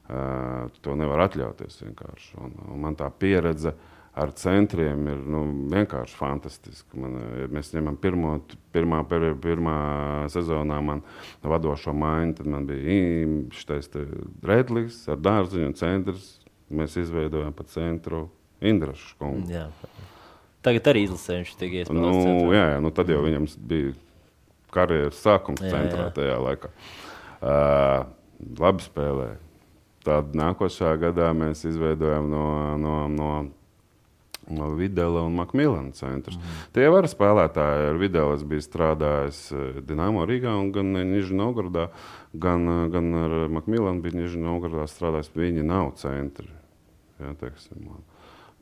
Uh, to nevar atļauties vienkārši. Un, un man tā pieredze ar centriem ir nu, vienkārši fantastiska. Man, ir, mēs ņemam pirmo, pirmā, pirmā, sezonā, man vadošo maiņu. Tad man bija šis Redlis ar dārziņu un centrs. Mēs izveidojām pa centru Indrašu kungu. Jā. Tagad arī izlasē viņš tiek iespējams. Nu, jā, jā, nu tad jau viņam bija karjeras sākums Jā, centrā jā. tajā laikā. Uh, labi spēlēja. Tad nākošā gadā mēs izveidojām no, no, no, no Videla un Makmilana centrus. Mm. Tie var spēlētāji. Ar Videlu es biju strādājis eh, Dienāmo Rīgā un gan Nižņā Novgorodā, gan, eh, gan ar Makmilanu bija Nižņā Novgorodā strādājis. Viņi nav centri. Jā, teiksim,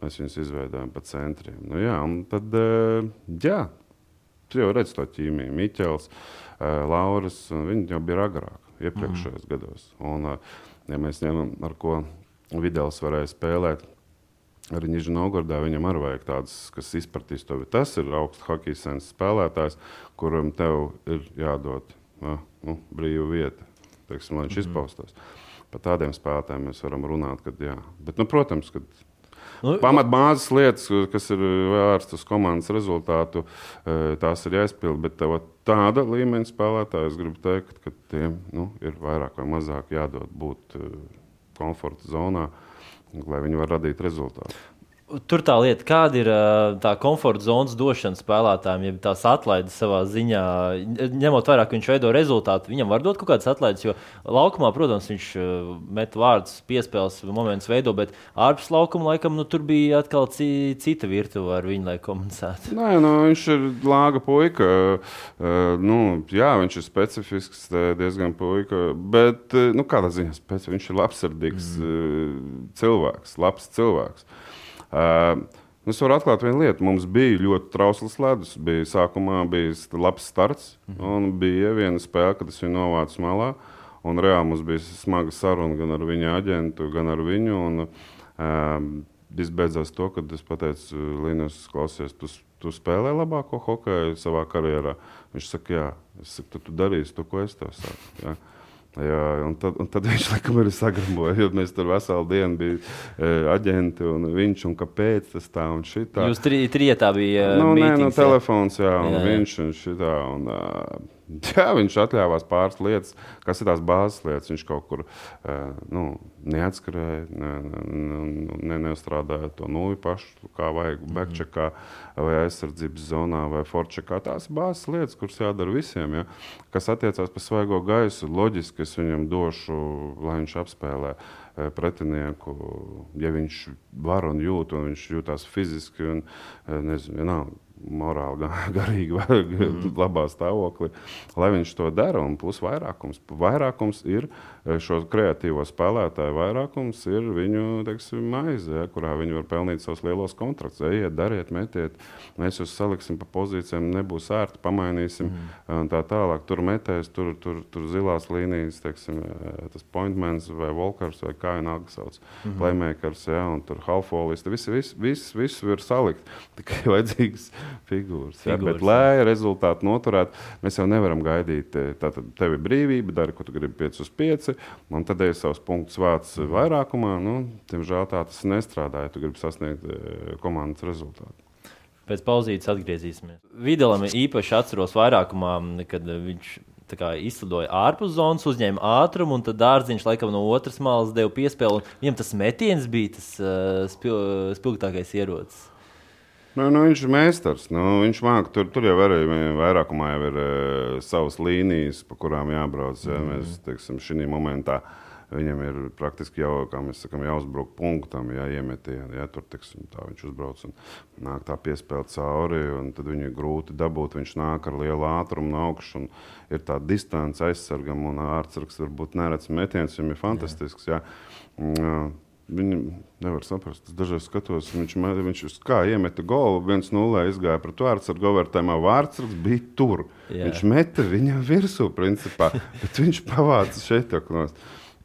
mēs viņus izveidojām pa centriem. Nu, jā, tad, eh, jā, jau redzi to ķīmiju. Miķels, Lauris, viņi jau bija agrāk, iepriekšējos mm. gados. Un, eh, ja mēs ņemam, ar ko Videls varēja spēlēt, arī Nižņā Novgorodā viņam arī vajag tādas, kas izpratīs to. Tas ir augsts hockey sens spēlētājs, kuram tev ir jādod ja, nu, brīva vieta, teiksim, lai viņš mm -hmm. izpaustos. Par tādiem spēlētājiem mēs varam runāt. Kad, jā. Bet, nu, protams, ka Nu, pamatbāzes lietas, kas ir vērstas uz komandas rezultātu, eh, tās ir jāizpild. Bet tāda līmeņa spēlētāja, es gribu teikt, ka tiem nu, ir vairāk vai mazāk jādod būt eh, komforta zonā, lai viņi varētu radīt rezultātu. Tur tā lieta, kāda ir tā komforta zonas došana spēlētājiem, ja tās atlaides savā ziņā, ņemot vērā, ka viņš veido rezultātu, viņam var dot kaut kādas atlaides. Jo laukumā, protams, viņš met vārdus, piespēles momentus veido, bet ārpus laukuma laikam nu, tur bija atkal ci, cita virtuve ar viņu, lai komunicētu. Nē, nu, viņš ir lāga puika. Nu, jā, viņš ir specifisks, diezgan puika. Bet nu, kādā ziņā specifisks? viņš ir labsirdīgs mm. cilvēks, labs cilvēks. Uh, Es varu atklāt vienu lietu. Mums bija ļoti trausls ledus. Bija sākumā bija labs starts, -hmm. un bija viena spēle, kad es viņu novācu malā. Un reāli mums bija smaga saruna gan ar viņa aģentu, gan ar viņu. Un, um, Viss beidzās to, kad es pateicu, Līnijas, klausies, tu, tu spēlē labāko hokeju savā karjerā. Viņš saka, jā, es saku, tu darīsi to, ko es tev saku. Jā. Jā, un tad, un tad viņš laikam arī sagramboja, jo mēs tur veselu dienu bijām e, aģenti un viņš un kāpēc tas tā un šitā. Jūs tri, trietā bija. Nu, nē, no mītings, jā? telefons, jā, un jā, jā. viņš un šitā. Un, uh, jā, viņš atļāvās pāris lietas, kas ir tās bāzes lietas. Viņš kaut kur uh, nu, neatskrēja, ne, ne, ne, nestrādāja to nulli pašu, kā vajag, Mhm. backcheckā, vai aizsardzības zonā, vai forčekā. Tās ir bāzes lietas, kuras jādara visiem. Ja? Kas attiecās par svaigo gaisu, loģiski es viņam došu, lai viņš apspēlē eh, pretinieku, ja viņš var un jūt, un viņš jūtas fiziski un eh, nezinu, vienalga. Morāli, ga- garīgi, mm. labā stāvoklī, lai viņš to dara. Un plus vairākums. Vairākums ir eh, šo kreatīvo spēlētāju, vairākums ir viņu teiksim, maize, ja, kurā viņi var pelnīt savus lielos kontraktus. Ejiet, dariet, metiet, mēs jūs saliksim pa pozīcijām, nebūs ērti, pamainīsim. Mm. Tā tālāk, tur metēs, tur, tur, tur zilās līnijas, teiksim, eh, tas pointmans vai volkars vai kā vienalga sauc. Mm. Playmakers, ja, un tur halfolisti. Visi, visi, visi, visi var salikt. Tikai vajadzīgas figūras. Figūras, bet, lai rezultātu noturētu, mēs jau nevaram gaidīt. eh, Tātad tev ir brīvība, dari, ko tu gribi 5 uz 5, un tad ej savus punktus vāc vairākumā. Nu, Diemžēl tā tas nestrādā, ja tu gribi sasniegt eh, komandas rezultātu. Pēc pauzītes atgriezīsimies. Vidalam īpaši atceros vairākumā, kad viņš kā izslidoja ārpus zonas, uzņēma ātrumu, un tad dārziņš laikam no otras malas deva piespēli. Viņam tas metiens bija tas uh, spil, spilgtākais ierocis. Nu, nu, viņš ir meistars. Nu, viņš māca, tur, tur jau arī vairākumā jau ir uh, savas līnijas, pa kurām jābrauc. Ja, Mhm. mēs teiksim, šī momentā viņam ir praktiski jau, kā mēs sakām, jāuzbruk punktam, ja iemetieni. Ja, tur teiksim, tā, viņš uzbrauc un nāk tā piespēle cauri, un tad viņu ir grūti dabūt. Viņš nāk ar lielu ātrumu no augšas, un ir tā distance aizsargam, un ārtsargs varbūt neredz metiens, viņam ir fantastisks. Ja. Mm, Viņam nevar saprast. Es dažreiz skatos, viņš, viņš kā iemeta golu, viens nulle izgāja pret vārdsargu, overtēmā vārdsargs bija tur. Jā. Viņš meta viņam virsū, principā, bet viņš pavāca šeit oknos.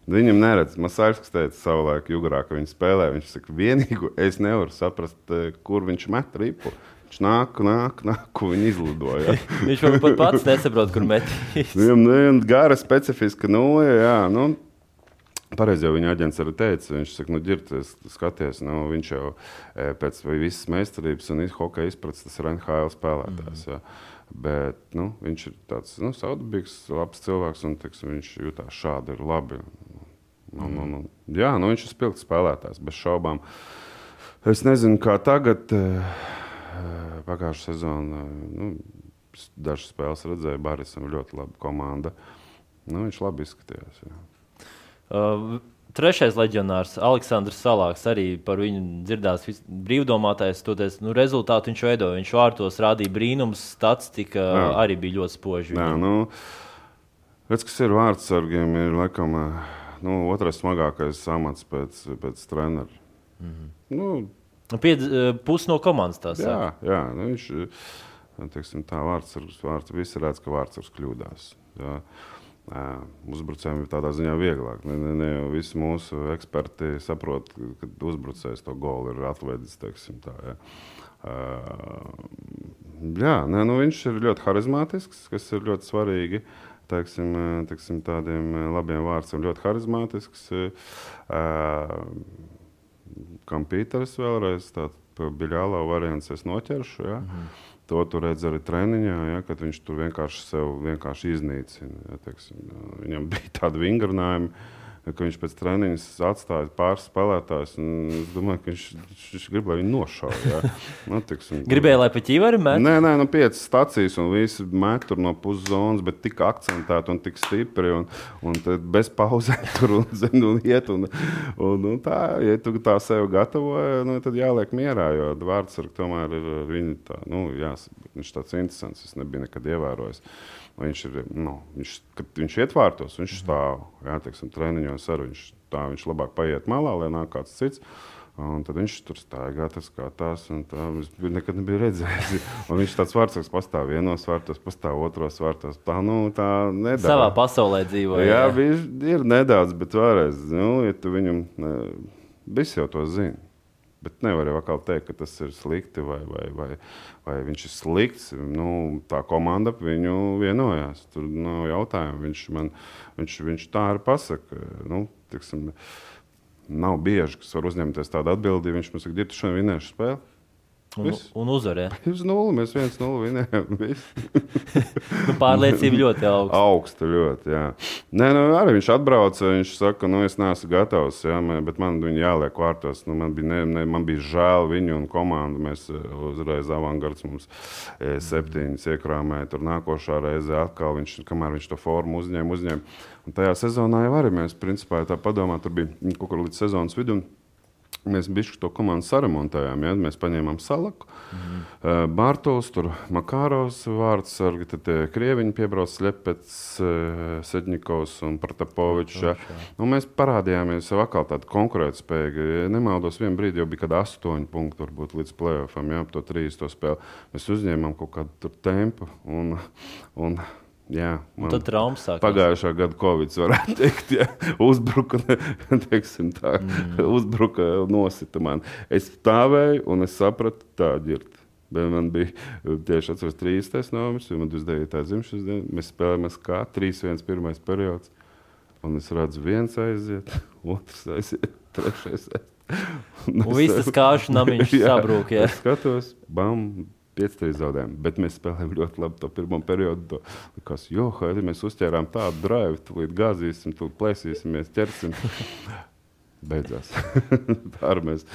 Viņam neredz, Masāļs teica savulaik, jūgrā, ka viņš spēlē. Viņš saka, vienīgu es nevaru saprast, eh, kur viņš met ripu. Viņš nāk, nāk, nāk, viņi izlidoja. viņš pat pats nesaprot, kur metīs. Viņam ir gara specifiska nulle. Nu, Pareizi jau viņa aģents arī teica, viņš saka, nu, ģirties, skaties, nu, viņš jau e, pēc visas meistarības un hokeja izpratnes, tas ir NHL spēlētājs. Mm -hmm. Bet nu, viņš ir tāds nu, saudabīgs, labs cilvēks, un teksim, viņš jutās šādi ir labi. Un, un, un, jā, nu, viņš ir spilgts spēlētājs, bez šaubām. Es nezinu, kā tagad, e, e, pagājušā sezonā, nu, dažas spēles redzēju, Barisam ļoti laba komanda. Nu, viņš labi izskatījās. Jā. Uh, trešais leģionārs, Aleksandrs Salāks, arī par viņu dzirdās brīvdomātais. Toties, nu, rezultātu viņš veidoja. Viņš vārtos rādīja brīnums, statistika Jā. arī bija ļoti spoža. Jā, nu, redz, kas ir vārdsargiem, ir laikam nu, otrais smagākais amats pēc, pēc treneru. Mm -hmm. nu, Pied, Pusi no komandas tās. Jā, jā nu, viņš teiksim, tā vārdsargs, vārds, visi redz, ka vārdsargs kļūdās. Jā. Uzbrucējiem ir tādā ziņā vieglāk. Ne, ne, ne visi mūsu eksperti saprot, ka uzbrucējs to golu ir atvedis. Tā, ja. uh, jā, ne, nu viņš ir ļoti harizmātisks, kas ir ļoti svarīgi. Teiksim, teiksim, tādiem labiem vārdiem ļoti harizmātisks. Uh, Kampīters vēlreiz tāds biļālo variants es noķeršu. Ja. Mm -hmm. To tu redz arī treniņā, ja, kad viņš tur vienkārši sev vienkārši iznīcina. Ja, teiksim, viņam bija tādi vingrinājumi ka viņš pēc treniņa atstāja pāris spēlētājus. Es domāju, ka viņš, viņš grib, lai viņi nošauja. Nu, tiksim, Gribēja, lai pat ķīvari met? Nē, nē, nu piecas stācijas un visi met no puszonas, bet tik akcentēti un tik stipri un, un bez pauzēm tur un, zin, un iet. Un, un, un tā, ja tu tā sev gatavoji, nu, tad jāliek mierā, jo vārdsargi tomēr ir viņi tā, nu, jās, viņš tāds interesants, es nebiju nekad ievērojis. Viņš ir, nu, viņš, kad viņš iet vārtos, viņš mhm. stāv, jā, teiksim, treniņos ar viņš tā, viņš labāk paiet malā, lai nāk kāds cits. Un tad viņš tur stāvā, tas kā tās, un tā. Es nekad nebiju redzējis. Un viņš tāds vārds, pastāv vienos vārtos, pastāv otros vārtos. Tā, nu, tā nedaudz. Savā pasaulē dzīvo. Jā, jā. ir nedaudz, bet vēlreiz, nu, ja tu viņam, visi jau to zina. Bet nevar jau atkal teikt, ka tas ir slikti vai, vai, vai, vai viņš ir slikts. Nu, tā komanda viņu vienojās. Tur nav jautājumu. Viņš man viņš, viņš tā arī pasaka. Nu, tiksim, nav bieži, kas var uzņemties tādu atbildību. Viņš man saka, Dirtu, šodien vinēšu spēli. Un, Viss. un uzvarēja. Uz nulli mēs viens nulli vinējām. nu, pārliecība ļoti augsta. augsta ļoti, jā. Nē, nu, arī viņš atbrauca, viņš saka, nu, es neesmu gatavs, jā, bet man viņa jāliek vārtos. Nu, man, bija, ne, ne, man bija žēl viņu un komandu. Mēs eh, uzreiz avangards mums e, septiņas iekrāmēja. Tur nākošā reize atkal viņš, kamēr viņš to formu uzņēma, uzņēma. Un tajā sezonā jau arī mēs, principā, tā padomā, tur bija kaut kur līdz sezonas vidum. Mēs bijām to komandu saremontējām. Ja? Mēs paņēmām salaku, mm -hmm. uh, Bārtos, tur Makāros vārds, tad tie krieviņi piebrauc Lepets, uh, Sedņikovs un Pratapovičs. Ja? Nu, mēs parādījāmies sev atkal tādu konkurētspēju. Ja nemaldos, vienā brīdī jau bija kaut kāda astoņu punktu, varbūt līdz playoffam, ja? to trīs to spēli. Mēs uzņēmām kaut kādu tempu un, un Jā, man tad traumas sākās. Pagājušā gada Covid, varētu teikt, ja, uzbruka, teiksim, tā, mm. uzbruka, nosita man. Es stāvēju un es sapratu, tā ir. Bet man bija tieši atceros, trīs tesnāmas, jo man 29. dzimšanas diena. Mēs spēlējām kā 3-1 pirmais periods. Un es redzu, viens aiziet, otrs aiziet, trešais aiziet. Un, un viss tas kāšu namiņš sabrūk. Jā, es skatos, bam, 5-3 zaudējām. Bet mēs spēlējām ļoti labi to pirmo periodu. Likās, jo, haidi, mēs uzķērām tādu drive, tūlīt gāzīsim, tūlīt plēsīsimies, ķersim. Beidzās. Tā arī mēs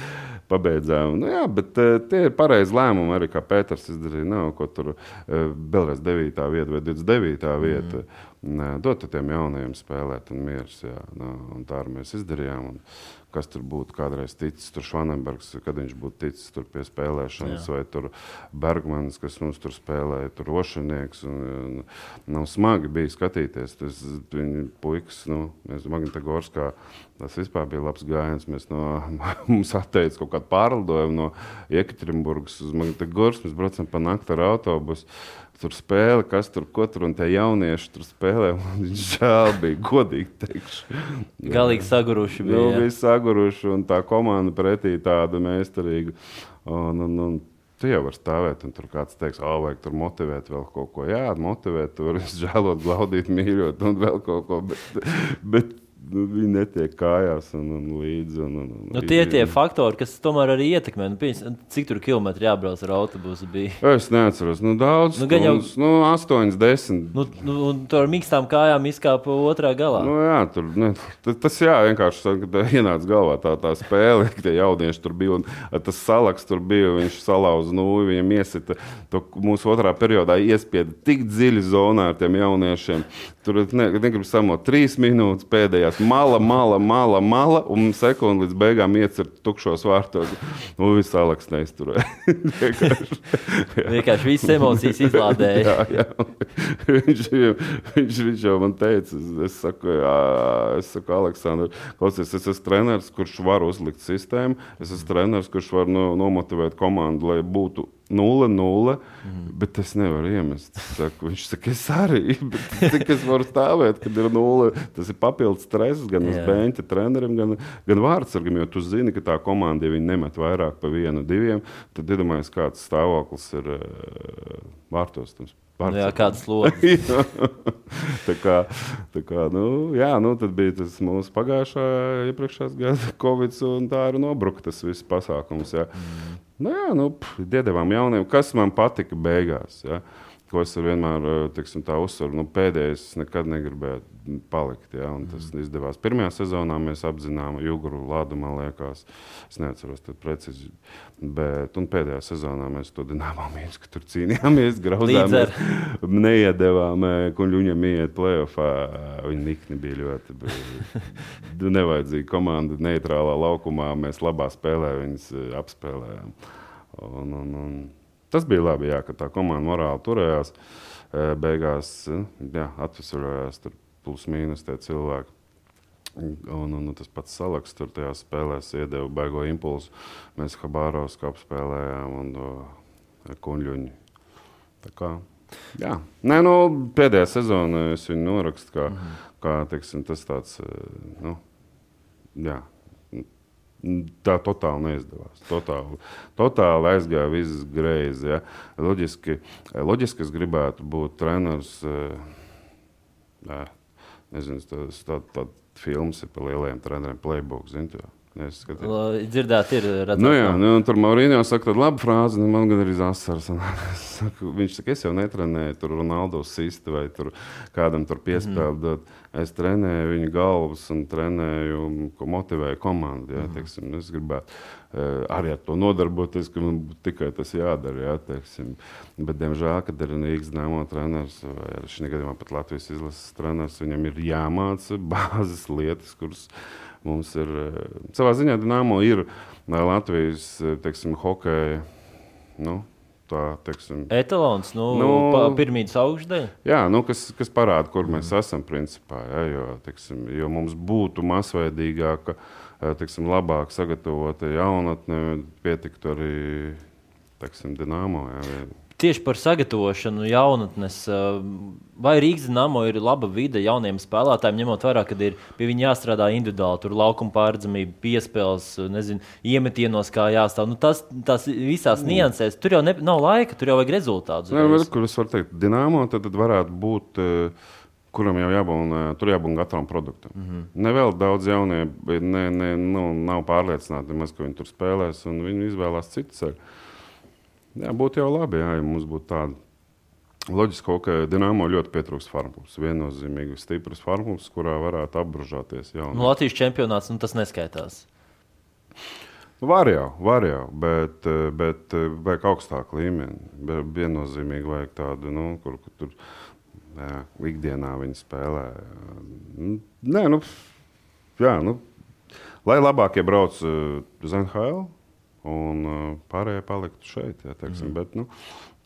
pabeidzām. Nu, jā, bet uh, tie ir pareizi lēmumi. Arī kā Pēters izdarīja, nav ko tur uh, vēlreiz 9. vieta vai 29. vieta. Mm. Nē, dot tiem jaunajiem spēlēt, un mieras. Jā, nu, un tā arī mēs izdarījām. Un kas tur būtu kādreiz ticis, tur Švanenbergs, kad viņš būtu ticis tur pie spēlēšanas, Jā. vai tur Bergmanis, kas mums tur spēlēja, tur Rošinieks. Un, un, nav smagi bija skatīties. Tas viņa puikas, nu, mēs Magnitogorskā, tas vispār bija labs gājiens. Mēs no, mums atteica kaut kādu pārlidojumu no Jekaterinburgas uz Magnitogorsku, mēs braucam pa nakti ar autobusu tur spēle, kas tur ko tur un tie jaunieši tur spēlē. Žēl bija, godīgi teikšu. Galīgi saguruši bija. Nu, bija saguruši un tā komanda pretī tāda meistarīga. Un, un, un, Tu jau vari stāvēt, un tur kāds teiks, ah, vajag tur motivēt vēl kaut ko. Jā, motivēt, tur žēlot, glaudīt, mīļot, un vēl kaut ko. Bet, bet nu, viņi netiek kājās un, un līdzi. Un, un, un nu, tie ir tie faktori, kas tomēr arī ietekmē. Nu, pieņas, cik tur kilometri jābrauc ar autobusu? Bija? Es neatceros. Nu, daudz, nu, jau nu, 8, 10. Nu, nu, un tur ar mīkstām kājām izkāpa otrā galā. Nu, jā, tur, ne, tas jā, vienkārši ienāca galvā tā, tā spēle, ka tie jaunieši tur bija. Un tas salaks tur bija, viņš salauza nūju, viņam iesita. Mūsu otrā periodā iespieda tik dziļi zonā ar tiem jauniešiem. Tur ne, negribu samot trīs minūtes pēdējās, mala, mala, mala, mala un sekundi līdz beigām iecert tukšos vārtos. Nu, viss Aleks neizturēja. vienkārši, vienkārši visas emocijas izlādēja. jā, jā. Viņš, viņš, viņš jau man teica, es saku, jā, es saku Aleksandr, klausies, es esmu treneris, kurš var uzlikt sistēmu, es esmu treneris, kurš var no, nomotivēt komandu, lai būtu 0-0, mm. bet es nevaru iemest. Saku, viņš saka, es arī, cik es varu stāvēt, kad ir 0. Tas ir papildus stress gan uz beņķa trenerim, gan, gan vārdsargam, jo tu zini, ka tā komanda, ja viņi nemet vairāk pa vienu, diviem, tad iedomājies, kāds stāvoklis ir uh, vārtos. Tam Nu, jā, kāds lodziņš. tā kā, tā kā nu, jā, nu, tad bija tas mūsu pagājušā, iepriekšējā gada Covid, un tā arī nobruka tas viss pasākums. Jā. Mm. Nu, jā, nu, diedevām jauniem, kas man patika beigās. Jā. Ko es vienmēr tiksim, uzsveru, nu, pēdējais nekad negribēju palikt. Ja, tas mm. izdevās. Pirmajā sezonā mēs apzinājām Juguru Lādu, man liekas, es neatceros to precīzi. Bet pēdējā sezonā mēs to dinājām, ka tur cīnījāmies, grauzāmies, neiedavām, un viņam iet plēsoņā. Viņa nikni bija ļoti bija nevajadzīga komanda, neitrālā laukumā. Mēs labā spēlē viņus eh, apspēlējām. Un, un, un tas bija labi, jā, ka tā komanda morāli turējās. Eh, beigās jā, atvesaļojās plus mīnus tie cilvēki. Un, un, un tas pats Salaks tur tajā spēlēs iedeva baigo impulsu. Mēs Habāros apspēlējām un uh, kuņģuņi. Tā kā, jā. Nē, nu, pēdējā sezonā es viņu norakstu kā, mm -hmm. kā teiksim, tas tāds, nu, jā. Tā totāli neizdevās. Totāli, totāli aizgāja viss greizi. Ja. Loģiski, loģiski es gribētu būt treneris. Jā, nezinu, tas tāds tā, filmas ir par lielajiem treneriem, playbook. Zin, Dzirdēt, ir redzams. Nu, jā, nu, tur Maurīnijā saka, tāda laba frāze, nu, man gan arī asaras. Viņš saka, es jau netrenēju tur Ronaldo sistu vai tur kādam tur piespēlēt. Mm. Es trenēju viņa galvas un trenēju, ko motivēju komandu. Jā, mm. teiksim, es gribētu uh, arī ar to nodarboties, ka man tikai tas jādara. Jā, teiksim. Bet, diemžēl, kad ir Rīgas dēmo treneris vai šī gadījumā pat Latvijas izlases treneris, viņam ir jāmāca bāzes lietas, kuras Mums ir eh, savā ziņā Dienāmo ir eh, Latvijas eh, teiksim, hokeja. Nu, tā, teiksim, Etalons, nu, nu pirmīs augšdaļa. Jā, nu, kas, kas parāda, kur mēs mm. esam. Principā, ja, jo, teiksim, jo mums būtu masveidīgāka, teiksim, labāk sagatavota jaunatne, pietiktu arī teiksim, Dienāmo. Ja, tieši par sagatavošanu jaunatnes. Eh, vai Rīgas dīnāmo ir laba vide jauniem spēlētājiem, ņemot vērā, ka ir pie viņiem jāstrādā individuāli, tur laukuma pārredzamība, piespēles, nezinu, iemetienos, kā jāstāv. Nu, tas, tas visās mm. niansēs, tur jau ne, nav laika, tur jau vajag rezultātus. Jā, bet, kur es varu teikt, dīnāmo tad, tad varētu būt. Uh, kuram jau jābūt, tur jābūt gatavam produktam. Mm -hmm. Ne vēl daudz jaunie, ne, ne, nu, nav pārliecināti, maz, ka viņi tur spēlēs, un viņi izvēlās citu ceļu. Jā, būtu jau labi, jā, ja mums būtu tāda. Loģiski, ka Dienāmo ļoti pietrūkst farmklubs. Viennozīmīgi stiprs farmklubs, kurā varētu apbružāties. Nu, Latvijas čempionāts nu, tas neskaitās. Var jau, var jau, bet, bet vajag augstāku līmeni. Viennozīmīgi vajag tādu, nu, kur, kur tur Jā, ikdienā viņi spēlē. Nē, nu, jā, nu, lai labākie brauc uh, uz NHL un uh, pārējie paliktu šeit. Jā, teiksim, mm. bet, nu,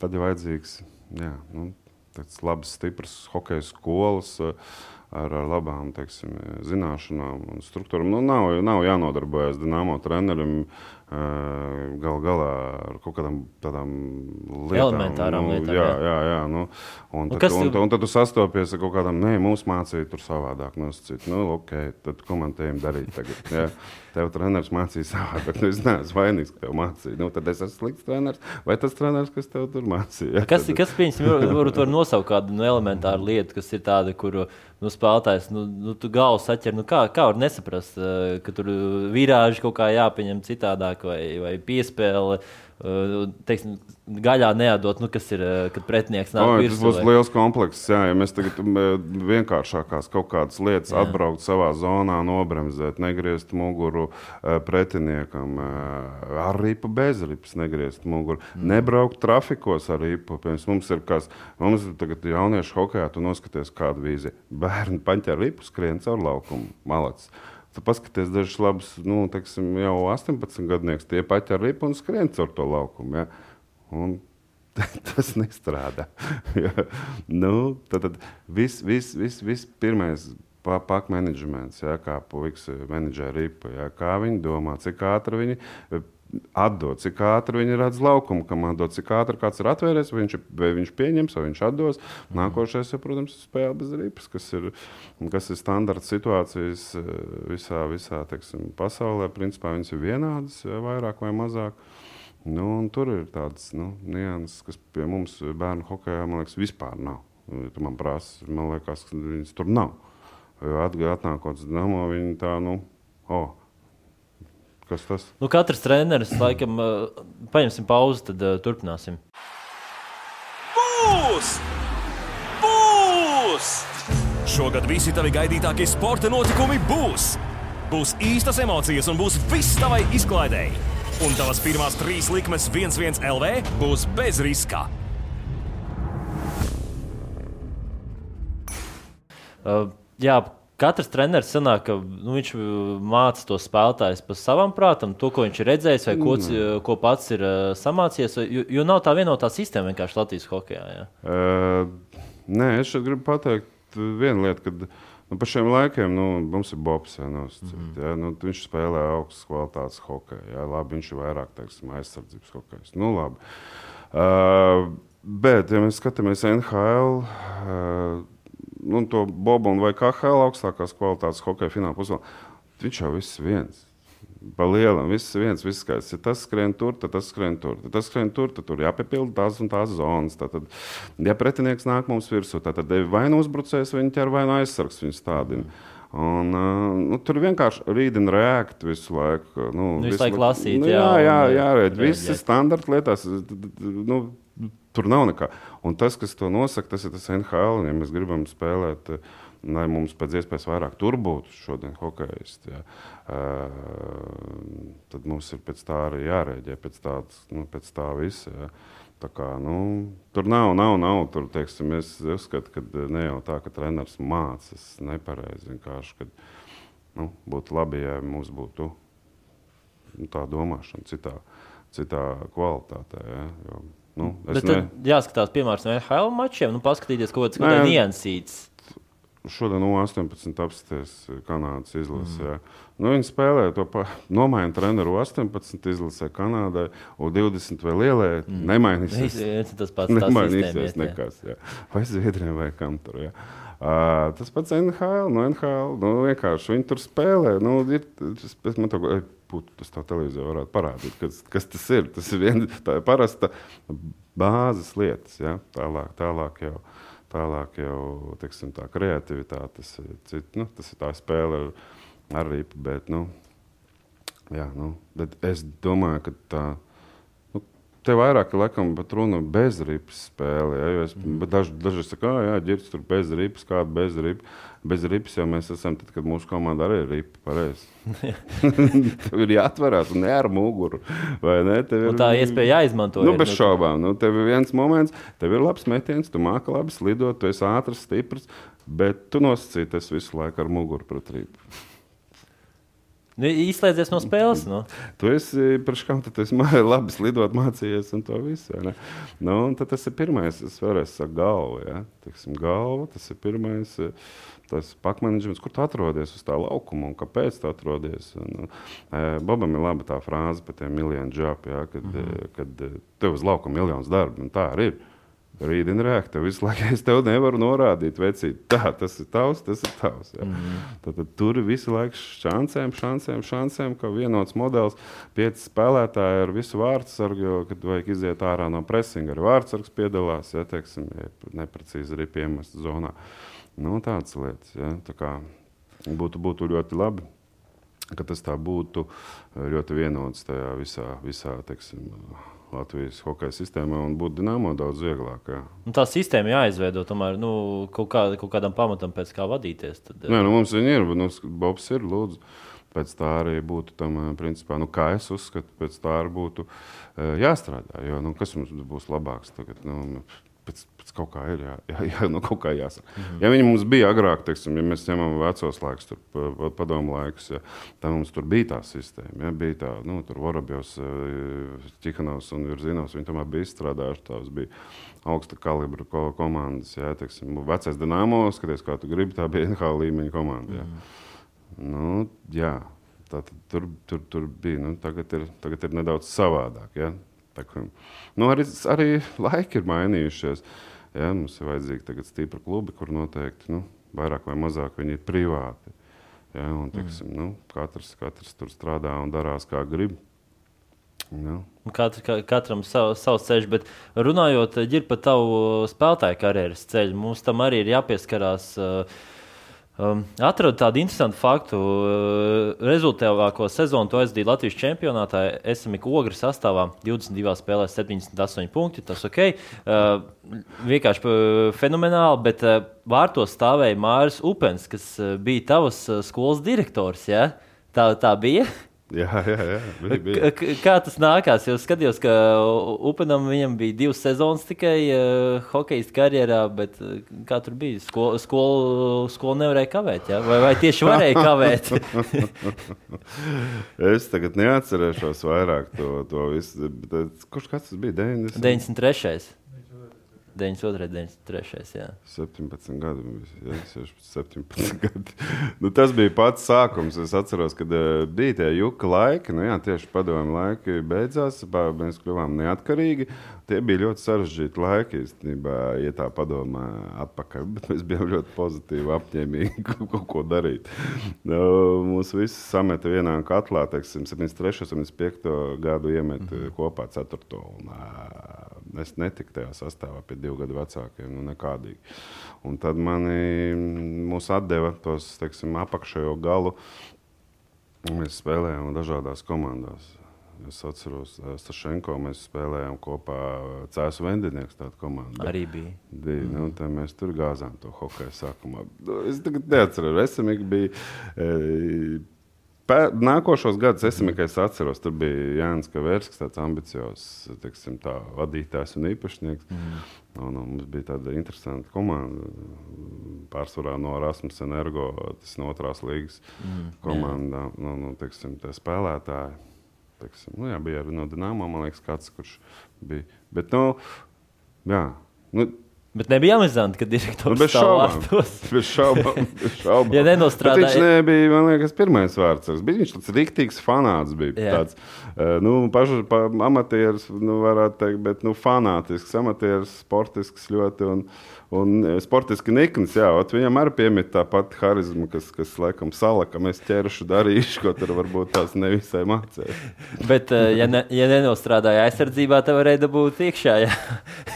tad ir vajadzīgs jā, nu, tāds labs, stiprs hockey skolas. Uh, ar, ar labām teiksim, zināšanām un struktūrām. Nu, nav, nav jānodarbojas Dienāmo trenerim gal galā ar kaut kādām tādām lietām. Elementārām nu, lietām. Jā, jā, jā. Nu, un, tad, un, un, un tad tu sastopies ar kaut kādām, nē, mums mācīja tur savādāk nosacīt. Nu, ok, tad ko man te darīt tagad? Jā? Tev treneris mācīja savādāk. Nu, es neesmu vainīgs, ka tev mācīja. Nu, tad es esmu slikts treneris vai tas treneris, kas tev tur mācīja. Jā? Kas, kas pieņemsim, varbūt var nosaukt kādu nu, elementāru lietu, kas ir tāda, kuru nu, spēlētājs, nu, nu tu galvu saķer, nu, kā, kā var nesaprast, ka tur vīrāži kaut kā jāpieņem citādāk vairāk vai, vai piespēle. Uh, teiksim, gaļā neatdot, nu, kas ir, uh, kad pretinieks nāk no, virsū. Tas būs vai... liels komplekss, jā, ja mēs tagad vienkāršākās kaut kādas lietas jā. atbraukt savā zonā, nobremzēt, negriezt muguru uh, pretiniekam, ar ripu bez ripas negriezt muguru, mm. nebraukt trafikos ar ripu. Piemēram, mums ir kas, mums ir tagad jauniešu hokejā, tu noskaties kādu vīzi. Bērni paņķer ripu, skrien caur laukumu, malacis. Tu paskaties, dažs labs, nu, teiksim, jau 18 gadnieks, tie paķi ar ripu un skrien caur to laukumu. Ja? Un tas nestrādā. nu, tad tad viss vis, vis, vis pirmais pakāpienas menedžments, ja, kā puikas menedžē ripu, ja, kā viņi domā, cik ātri viņi atdot, cik ātri viņi redz laukumu, kam atdot, cik ātri kāds ir atvērts, vai viņš, vai viņš pieņems, vai viņš atdos. Mhm. Nākošais, ja, protams, ir spēle bez ripas, kas ir, kas ir standarta situācijas eh, visā, visā teiksim, pasaulē. Principā viņas ir vienādas, vairāk vai mazāk. Nu, tur ir tādas nu, nianses, kas pie mums bērnu hokeja liekas, vispār nav. Tu man prasa, man liekas, ka viņas tur nav. Atnākot uz Dāmo, viņi tā, nu, oh, Kas tas? Nu, katrs treneris, laikam, uh, paņemsim pauzi, tad uh, turpināsim. Būs! Būs! Šogad visi tavi gaidītākie sporta notikumi būs! Būs īstas emocijas un būs viss tavai izklaidēji. Un tavas pirmās trīs likmes 1-1 LV būs bez riska. Uh, jā, Katrs treneris sanāk, ka nu, viņš uh, māca to spēlētāju pa savam prātam, to, ko viņš ir redzējis, vai ko, mm. ko pats ir uh, samācījies. Jo, jo nav tā vienotā sistēma vienkārši Latvijas hokeja. Ja? Uh, nē, es šeit gribu pateikt vienu lietu, kad nu, pa šiem laikiem nu, mums ir Bobs. Ja, nosacīt, mm -hmm. ja, nu, viņš spēlē augstas kvalitātes hokeju. Ja, labi, viņš ir vairāk teiksim, aizsardzības hokejs. Nu, labi. uh, bet, ja mēs skatāmies NHL. Uh, nu, to Bobu vai KHL augstākās kvalitātes hokeja fināla pusē. Viņš jau viss viens. Pa lielam, viss viens, viss skaidrs. Ja tas skrien tur, tad tas skrien tur. Tad tas skrien tur, tad tur jāpiepilda tās un tās zonas. Tad, ja pretinieks nāk mums virsū, tad vai nu uzbrucējs viņa ķer, vai nu aizsargs viņa stādina. Un, uh, nu, tur vienkārši rīdina reakti visu laiku. Nu, visu, visu laiku lasīt, nu, jā, jā, jā, jā, jā, viss ir standarta lietās. Nu, Tur nav nekā. Un tas, kas to nosaka, tas ir tas NHL. Ja mēs gribam spēlēt, eh, lai mums pēc iespējas vairāk tur būtu šodien hokeisti, ja, uh, tad mums ir pēc tā arī jārēģē, pēc, tāds, nu, pēc tā visa. Ja. Tā kā, nu, tur nav, nav, nav. Tur, teiksim, es uzskatu, ka ne jau tā, ka treneris mācās nepareizi. Vienkārši, kad, nu, būtu labi, ja mums būtu nu, tā domāšana citā, citā kvalitātē. Ja, jo, Nu, Bet ne... tad jāskatās, piemēram, no NHL mačiem, nu, paskatīties, ko tas ir niansīts. Šodien no 18 apstāties Kanādas izlasē. Mm. Nu, viņi spēlē to pašu. Nomainīja treneru 18 izlasē Kanādai, un 20 vai lielai mm. nemainīsies. Tas pats nemainīsies nekas. Jā. Vai Zviedrijam vai kam tur. Jā. Uh, tas pats NHL, no NHL. Nu, vienkārši viņi tur spēlē. Nu, ir, man to, būtu tas tā televīzijā varētu parādīt, kas, kas tas ir. Tas ir viens tā ir parasta bāzes lietas, ja? tālāk, tālāk jau. Tālāk jau teiksim, tā kreativitāte, tas, cit, nu, tas ir tā spēle ar, ar ripu. Bet, nu, jā, nu, bet es domāju, ka tā, te vairāk ir laikam pat runa bez ripas spēle. Ja, es, bet daži, daži saka, ka, jā, ģirbs tur bez ripas, kāda bez ripas. Bez ripas jau mēs esam, tad, kad mūsu komanda arī ir ripa. pareizi. Tev ir jāatverās un ne ar muguru. ne? Un ir, tā iespēja jāizmanto. Nu, bez šaubām. Nu, tev ir viens moments, tev ir labs metiens, tu māki labi slidot, tu esi ātrs, stiprs, bet tu nosacīti tas visu laiku ar muguru pret ripu. Nu, Izslēdzies no spēles. Nu. Tu esi priekš kam, tad esi labi slidot, mācījies un to visu. Nu, un tad tas ir pirmais, es vēlreiz saku, galva. Ja? Teiksim, galva tas ir pirmais. eh, Tas pakāpienis, kur tu atrodies uz tā laukuma un kāpēc tu atrodies. Un, uh, Bobam ir laba tā frāze par tiem miljonu džapu, ja? kad, mm -hmm. kad tev uz laukuma miljonus darbu. un Tā arī ir. Rītdien rēk, tev visu laiku es tev nevaru norādīt, vecīt, tā, tas ir tavs, tas ir tavs. Ja. Mm -hmm. tad, tad tur visu laiku šancēm, šancēm, šancēm, ka vienots modelis, pieci spēlētāji ar visu vārdsargu, kad vajag iziet ārā no presinga, arī vārdsargs piedalās, ja, teiksim, ja neprecīzi arī piemest zonā. Nu, tādas lietas, ja. tā kā būtu, būtu ļoti labi, ka tas tā būtu ļoti vienots tajā visā, visā teiksim, Latvijas hokeja sistēmā un būtu dināmo daudz vieglāk. Jā. Un tā sistēma jāizveido tomēr nu, kaut, kā, kaut kādam pamatam, pēc kā vadīties. Tad, Nē, nu, mums viņi ir, bet nu, Bobs ir. Lūdzu. Pēc tā arī būtu tam, eh, principā, nu, kā es uzskatu, pēc tā arī būtu uh, jāstrādā. Jo, nu, kas mums būs labāks tagad? Nu, pēc, pēc kaut kā ir jā, jā, jā, nu, kaut kā jāsaka. Mm -hmm. Ja viņi mums bija agrāk, teiksim, ja mēs ņemam vecos laikus, tur, pa- pa- padomu laikus, ja, tad mums tur bija tā sistēma. Ja, bija tā, nu, tur Vorobjos, Čihanovs un Virzinovs, viņi tomēr bija izstrādājuši tās. Bija augsta kalibra ko, komandas. Jā, teiksim, vecais Dienāmo, skaties, kā tu gribi, tā bija NHL līmeņa komanda. Jā. Mm. Nu, jā, tā, tur, tur, tur bija. Nu, tagad, ir, tagad ir nedaudz savādāk. Ja? Tā, nu, arī, arī laiki ir mainījušies. Ja? Mums ir vajadzīgi tagad stipri klubi, kur noteikti nu, vairāk vai mazāk viņi ir privāti. Ja? Un, teiksim, mm. nu, katrs, katrs tur strādā un darās kā grib. Un Katr, ka- katram sav, savs ceļš, bet runājot par tavu spēlētāju karjeras ceļu, mums tam arī ir jāpieskarās. Uh, Um, atradu tādu interesantu faktu. Uh, rezultātīvāko sezonu to aizdīja Latvijas čempionātā. SMI Ogres sastāvā 22 spēlēs 78 punkti. Tas ok. Uh, vienkārši uh, fenomenāli, bet uh, vārtos stāvēja Māris Upens, kas uh, bija tavs uh, skolas direktors. Ja? Tā, tā bija. Jā, jā, jā. Bija, bija. Kā tas nākās? Es skatījos, ka Upenam viņam bija divas sezonas tikai uh, hokeja karjerā, bet uh, kā tur bija? Skolu skol, skol nevarēja kavēt, ja? vai, vai tieši varēja kavēt? Es tagad neatcerēšos vairāk to, to visu. eh, Kurš tas bija? 90? 93. 92, 93. Jā. 17 gadi, ja, 16, 17 gadi. Nu, tas bija pats sākums. Es atceros, kad uh, bija tie juka laiki, nu, jā, tieši padomju laiki beidzās, mēs kļuvām neatkarīgi. Tie bija ļoti sarežģīti laiki, īstenībā, ja tā padomā atpakaļ. Bet mēs bijām ļoti pozitīvi, apņēmīgi kaut ko darīt. Nu, mūs visus sameta vienā katlā, teiksim, 73, 75 gadu iemet mm -hmm. kopā 4. Un, Es netiku tajā sastāvā pie divu gadu vecākiem, nu nekādīgi. Un tad mani mūs atdeva tos teiksim, apakšējo galu. Mēs spēlējām dažādās komandās. Es atceros, Stašenko mēs spēlējām kopā Cēlā Vendinieks. Tāda komanda Arī bija. bija. Nu, tā mēs tur gāzām to hokeju sākumā. Nu, Es tagad neatceros, Esamīgi bija. E, Pē, nākošos gadus es tikai atceros, tur bija Jānis Kavērskis, tāds ambiciozs teiksim, tā, vadītājs un īpašnieks. Mm. Un, un mums bija tāda interesanta komanda. Pārsvarā no Rasmus Energo, tas no otrās līgas mm. komandām, nu, nu, teiksim, tie spēlētāji. Teiksim, nu, jā, bija arī no Dienāmo, man liekas, kāds, kurš bija. Bet, nu, jā. Nu, Bet nebija amizanti, ka direktors Nu, bez stāv šaubām. vārtos. Bez šaubām. Bez šaubām. Ja nenostrādāja- Viņš nebija, man liekas, pirmais vārds. Bija viņš tāds rīktīgs fanāts. Bija Jā. tāds, eh, nu, pašu, pa, amatieris, nu, varētu teikt, bet nu, fanātisks, amatieris, sportisks ļoti. Un, un eh, sportiski nikns, jā, viņam arī piemīt tā pati harizma, kas, kas laikam salaka, mēs ķeruši darīšu, ko tur varbūt tās nevisai mācēs. Bet, uh, ja, ne, ja nenostrādāja aizsardzībā, tad varēja dabūt iekšā. Jā.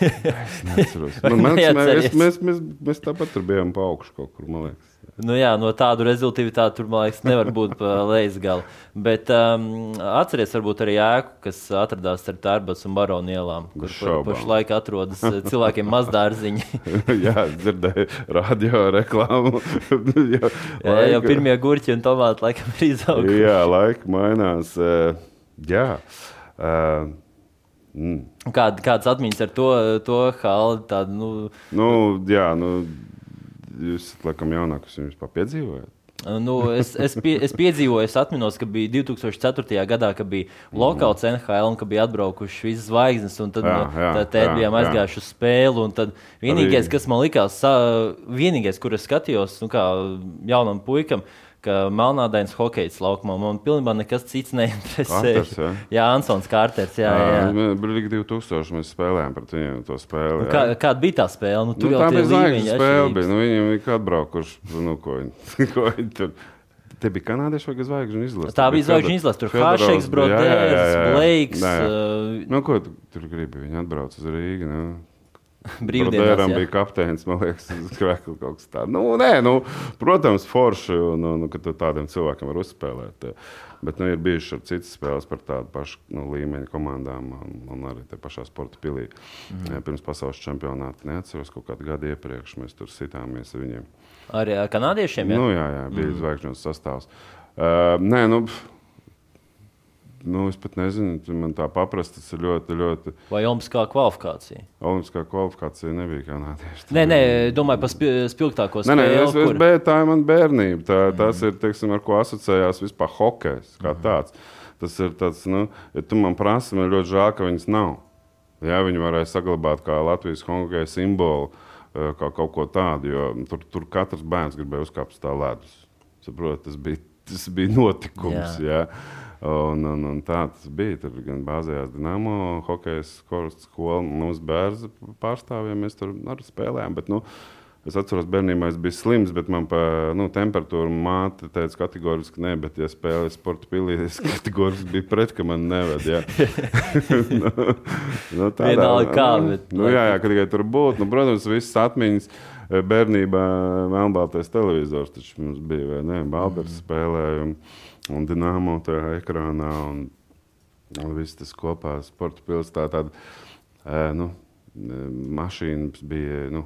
Vai Man, man, mēs, mēs, mēs, mēs, mēs tāpat tur bijām pa augšu kaut kur, man liekas. Nu, jā, no tādu rezultātu tur, man liekas, nevar būt lejas galu. Bet um, atcerieties, varbūt arī ēku, kas atradās starp Tērbats un Baronu ielām, kur pašlaik atrodas eh, cilvēkiem mazdārziņi. jā, dzirdēju radio reklāmu. jā, jā, jau pirmie gurķi un tomāti laikam ir izauguši. Jā, laika mainās. eh, Jā. eh, mm. Kād, kādas atmiņas ar to, to halu? Nu, Nu, jā, nu, jūs esat laikam jaunāks, jūs vispār piedzīvojat. Nu, es, es, pie, es piedzīvoju, es atceros, ka bija 2004. gadā, kad bija lokāls NHL un ka bija atbraukuši visas zvaigznes. Tad Jā, jā, jā, jā, jā, jā, bijām jā. aizgājuši uz spēli. tad Vienīgais, kas man likās, vienīgais, kur es skatījos, nu, kā jaunam puikam, ka melnādains hokejs laukumā man pilnībā nekas cits neinteresē. Kārters, jā? jā, Ansons Kārters. Jā, jā. Brīdī 2000 mēs spēlējām pret viņiem to spēli. Nu, jā. Kā, kāda bija tā spēle? Nu, Nu, tur jau tā bija zvaigznes spēle. Bija. Nu, viņiem bija atbraukuši. Nu, ko viņi, ko viņi tur. Te bija kanādieši vai zvaigžņu izlase? Tā bija zvaigžņu izlase. Tur Hašeks, Brodērs, Blakes, uh, Nu, ko tu tur gribi? Viņi atbrauc uz Rīgu. Nu. jā. bija kapteinis, man liekas, skrekli kaut kas tāds. Nu, nē, nu, protams, forši, un, un ka tu tādiem cilvēkiem var uzspēlēt. eh, Bet nu, ir bijušas arī citas spēles par tādu pašu nu, līmeņa komandām, un, un arī tajā pašā sporta pilī. Mm. Pirms pasaules čempionāta neatceros, kaut kādu gadu iepriekš mēs tur sitāmies ar viņiem. Arī ar kanādiešiem. Jā? Nu, jā, jā, bija mm. zvaigžņu sastāvs. Uh, nē, nu, pf, nu, es pat nezinu, man tā paprast, tas ir ļoti, ļoti. Vai Olimpiskā kvalifikācija? Olimpiskā kvalifikācija nebija kanādieši. Nē, nē, domāju par spi- spilgtāko Nē, nē, spēli. es, es, bet tā ir mana bērnība. Tā, tas ir teiksim, ar ko asociējās vispār hokejs kā tāds. Tas ir tāds, nu, ja tu man prasi, man ļoti žēl, ka viņas nav. Jā, viņi varēja saglabāt kā Latvijas hokeja simbolu, eh, kā kaut ko tādu, jo tur, tur katrs bērns gribēja uzkāpt uz tā ledus. Saprot, tas, bija, tas bija notikums. Jā. Un, un, un tā tas bija. Tur gan bāzējās Dienāmo, hokeja skola, mums bērns pārstāvjiem, mēs tur arī spēlējām. Bet, nu, Es atceros, bērnībā es biju slims, bet man par nu, temperatūru māte teica, kategoriski nē, bet, ja spēlēju sporta pilī, es kategoriski biju pret, ka man neved. jā. nu, nu, tādā- Vienalga kā, bet- Nu, jā, jā, ka tikai tur būtu. Nu, protams, visas atmiņas eh, bērnībā melnbaltais televizors taču mums bija, vai ne? Balbers spēlēja un, un Dinamo tajā ekrānā un, un viss tas kopā sporta pils tā eh, nu, mašīnas bija, nu,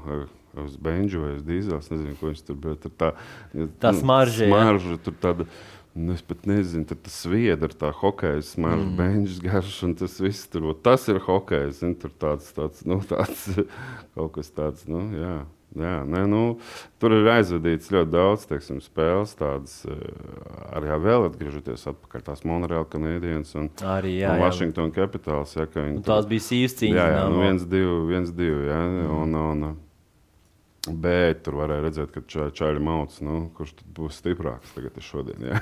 uz benžu vai uz dīzels, nezinu, ko viņš tur bija. Tur tā, Tā smarža, jā. Smarža, tur tāda, nu, es pat nezinu, tur tas viedra, tā hokeja smarža, mm. benžas garš, un tas viss tur, tas ir hokejs, zini, tur tāds, tāds, nu, tāds, kaut kas tāds, nu, jā. Jā, nē, nu, tur ir aizvadīts ļoti daudz teiksim, spēles, tādas eh, arī jā, vēl atgriežoties atpakaļ. Tās Monreāla kanādienas un, Arī, un jā, jā. Washington Capitals. Ja, ka viņi Un tur- tās bija sīvas cīņas. Jā, jā nu viens, divi, viens, divi. Jā, un, un, bet tur varēja redzēt, ka ča, čaļi mauc, nu, kurš būs stiprāks tagad šodien. Jā,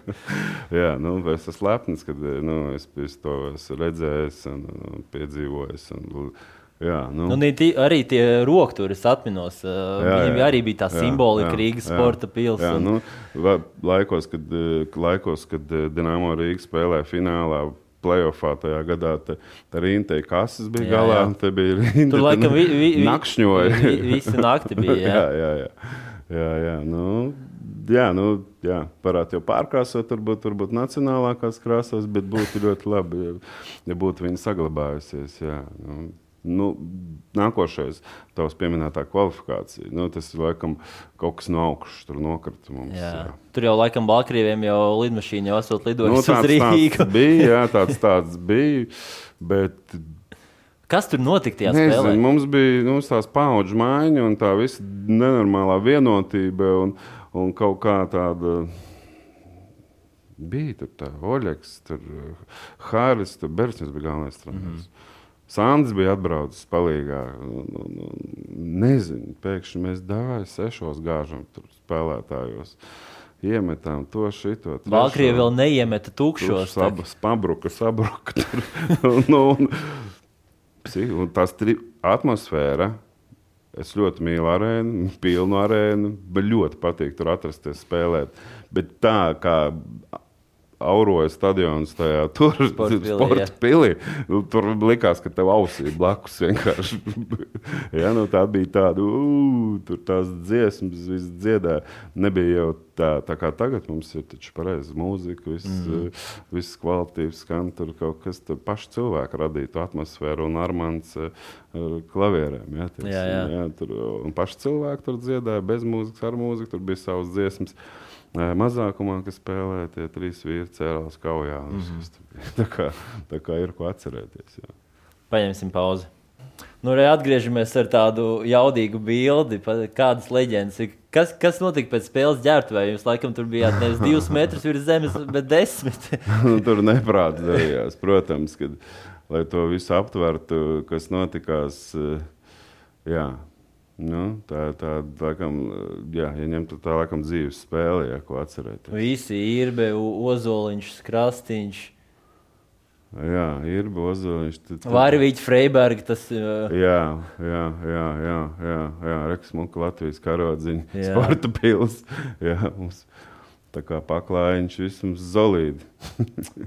jā nu, es esmu lepns, ka nu, es, es to esmu redzējis un, un piedzīvojis. Un, jā, nu, Nu, ne ti- arī tie rokturis atminos. Viņiem arī bija tā simbolika, jā, Rīgas jā, sporta pilsēta. Jā, nu, laikos, kad, laikos, kad Dienāmo Rīga spēlēja finālā. Playoffā tajā gadā te, te Rīntei kases bija Jā, galā. jā. Te bija Rīnta. Tur laikam vi, vi, vi, nakšņoja. vi, visi nakti bija. Jā. jā, jā, jā. jā, jā. Nu, jā, nu, jā. Varētu jau pārkrāsot, varbūt, varbūt nacionālākās krāsās, bet būtu ļoti labi, ja, ja būtu viņa saglabājusies. Jā. Nu, nu, nākošais, tavs pieminētā kvalifikācija, nu, tas ir laikam kaut kas no augšas, tur nokrita mums. Jā. Jā. Tur jau laikam Baltkrieviem jau lidmašīna jau esot Nu, lidojusi tāds, uz Rīgu. tāds bija, jā, tāds, tāds bija. Bet Kas tur notika tajā Nezinu, spēlē? mums bija mums tās paudžu maiņa un tā visa nenormālā vienotība un, un kaut kā tāda. Bija tur tā Oļegs, tur Hāris, tur Bernsons bija galvenais treneris. Mm -hmm. Sandrs bija atbraucis palīgā. Un, un, un, nezinu, pēkšņi mēs dāvājam sešos gāžam tur spēlētājos. Iemetām to šito. Baltkrievija vēl neiemeta sabas, pabruka, sabruka. Tur, un, un, psi- un tas tri, atmosfēra. Es ļoti mīlu arēnu, pilnu arēnu. Man ļoti patīk tur atrasties, spēlēt. Bet tā kā auroja stadions tajā tur, Sporta pilī, sporta jā. pilī. Nu, Tur likās, ka tev ausī blakus vienkārši. ja, nu, tā bija tāda, uh, tur tās dziesmas, viss dziedāja. Nebija jau tā, tā kā tagad mums ir taču pareiza mūzika, viss, mm. viss kvalitīvs skan, tur kaut kas tur paši cilvēki radītu atmosfēru un Armāns ar klavierēm. Ja, teiksim, Jā, jā. Ja, tur, un paši cilvēki tur dziedāja bez mūzikas, ar mūziku, tur bija savas dziesmas. Ē, Mazākumā, kas spēlēja, tie trīs vīri cēlās kaujā. Mm. -hmm. tā, kā, tā kā ir ko atcerēties. Jā. Paņemsim pauzi. Nu, arī atgriežamies ar tādu jaudīgu bildi, kādas leģendas ir. Kas, kas notika pēc spēles ģērbtuvē? Jūs laikam tur bijāt nevis divus metrus virs zemes, bet desmit. Nu, tur neprāts darījās. Protams, kad, lai to visu aptvertu, kas notikās. Jā, nu, tā ir tā, jā, ja ņemtu tā laikam dzīves spēle, ja ko atcerēties. Visi ir be Ozoliņš, Krastīņš, Jā, ir bozoliņš. Vārvīķis, Freiberga. Tas, uh, Jā, jā, jā, jā, jā, jā. Reksmuka Latvijas karodziņa, Jā. sporta pils. Jā, mums tā kā paklājiņš visam zolīdi.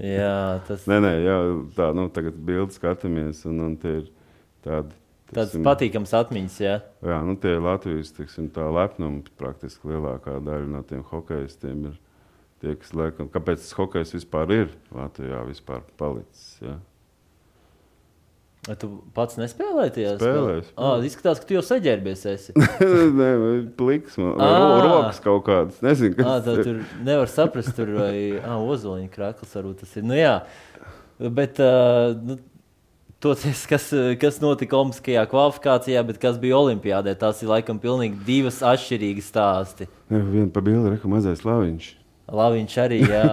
jā, tas Nē, nē, jā, tā, nu, tagad bildi skatāmies, un, un tie ir tādi. Tāds patīkams atmiņas. Jā. Jā, nu tie ir Latvijas teiksim, tā lepnumi. Praktiski lielākā daļa no tiem hokeistiem ir tie, kas liekam, kāpēc tas hokejs vispār ir Latvijā vispār palicis. Jā. Vai Tu pats nespēlēji tajā spēlē? Ah, izskatās, ka tu jau saģērbies. Nē, pliks, man, Ā. rokas kaut kādas. Nezinu, kas Ah, tā tur nevar saprast, tur vai ozoliņa krāklis varbūt tas ir. Nu, jā, bet uh, nu, to, kas, kas notika Olimpiskajā kvalifikācijā, bet kas bija Olimpijādē, tās ir laikam pilnīgi divas atšķirīgas stāsti. Jā, Viena pa bildi, reku mazais laviņš. Laviņš arī, jā.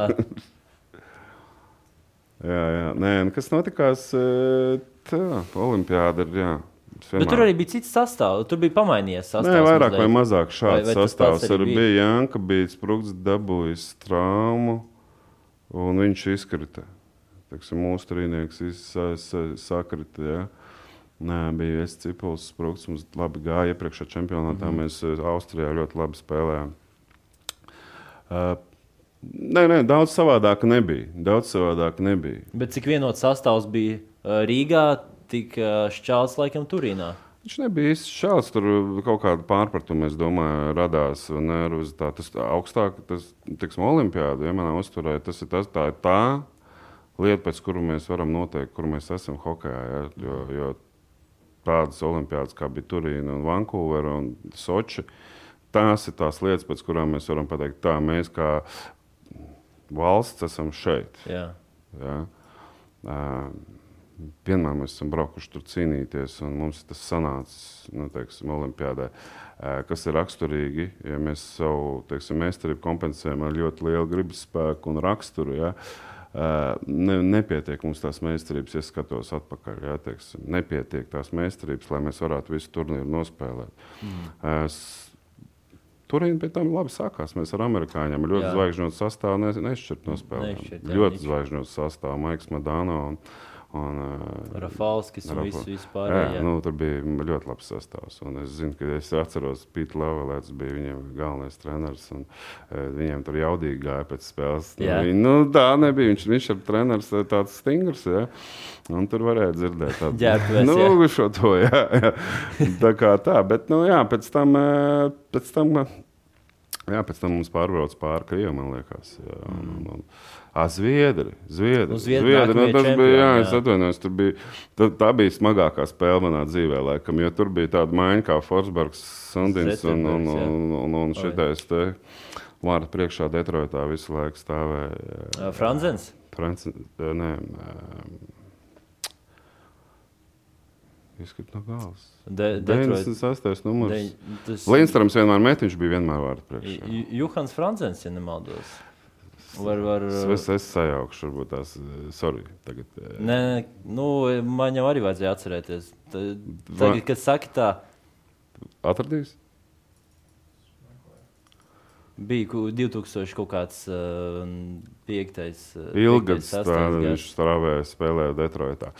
Jā, jā. Nē, nu, kas notikās? e, Tā, Olimpiāda ir, jā. es Bet tur vienmēr- arī bija cits sastāvs. Tur bija pamainījies sastāvs. Nē, vairāk vai mazliet. mazāk Vai- šāds vai tas sastāvs arī bija? bija. Janka bija sprūgts, dabūjis traumu, un viņš izkrita. Teiksim, mūsu trīnieks iz- sa- sa- sakrita. Ja? Nē, bija es cipuls, sprūgts, mums labi gāja iepriekšējā čempionātā. Mm -hmm. Mēs eh, Austrijā ļoti labi spēlējām. Uh, nē, nē, daudz savādāk nebija. Daudz savādāk nebija. Bet cik vienots sastāvs bija Rīgā, tik šķēls laikam Turīnā. Viņš nebija īsti šāds. Tur kaut kāda pārpratuma, es domāju, radās. Tas tā augstāk, tas, teiksim, olimpiāda, ja manā uzturē, tas ir tas, tā, ir tā lieta, pēc kuru mēs varam noteikt, kur mēs esam hokejā. Ja? Jo, jo tādas olimpiādas kā bija Turīna un Vankūvera un Soči, tās ir tās lietas, pēc kurām mēs varam pateikt, tā mēs kā valsts esam šeit. Jā. Ja? Uh, vienmēr mēs esam braukuši tur cīnīties, un mums tas sanācis nu, teiksim, Olimpijādē. Uh, kas ir raksturīgi, ja mēs savu teiksim, meistarību kompensējam ar ļoti lielu gribas spēku un raksturu. Ja? Uh, ne, nepietiek mums tās meistarības, ja skatos atpakaļ. Ja, teiksim, nepietiek tās meistarības, lai mēs varētu visu turnīru nospēlēt. Mm. Uh, Turīna pēc tam labi sākās. Mēs ar amerikāņiem ļoti Jā. zvaigžņotu sastāvu ne, nešķirt nospēlējām. Nešķirt, jā, Ļoti zvaigžņotu sastāvu, Maiks Madāno un, un uh, Rafalskis un viss vispār. Jā, Jā, nu, tur bija ļoti labs sastāvs. Un es zinu, ka es atceros, Pīta Lavalēts bija viņiem galvenais treneris. Un, e, viņiem tur jaudīgi gāja pēc spēles. Nu, Jā. viņi, nu, tā nebija. Viņš, viņš ir treneris e, tāds stingrs. Ja? Un tur varēja dzirdēt tādu Ģērbtuves, nu, jā. šo to. Jā, jā. Tā kā tā. Bet, nu, jā, pēc tam. Pēc tam Jā, pēc tam mums pārbrauc pāri Krievijai, man liekas. Jā, un, un, un, à, Zviedri. Zviedri. Nu, Zviedri Zviedri, nu, tas bija, čempioni, jā, jā. es atvainojos, tur bija, tā, tā bija smagākā spēle manā dzīvē, laikam, jo tur bija tāda maiņa kā Forsbergs, Sandins un, un, un, un, un šitais te vārdu priekšā Detroitā visu laiku stāvēja. Uh, Franzens. Franci, nē, izskatīt no galvas. De, Detroit. 96. numurs. De, tas Lindstrāms vienmēr met, viņš bija vienmēr vārdu priekšā. Ju- Juhans Franzens, ja nemaldos. Var, var, Es, es sajaukšu, varbūt tās, eh, sorry, tagad. eh, Nē, nu, man jau arī vajadzēja atcerēties. Tagad, kad saki tā, Atradīs? Bija ku- 2000 kaut kāds uh, piektais. Uh, sastais viņš strāvēja, spēlēja Detroitā.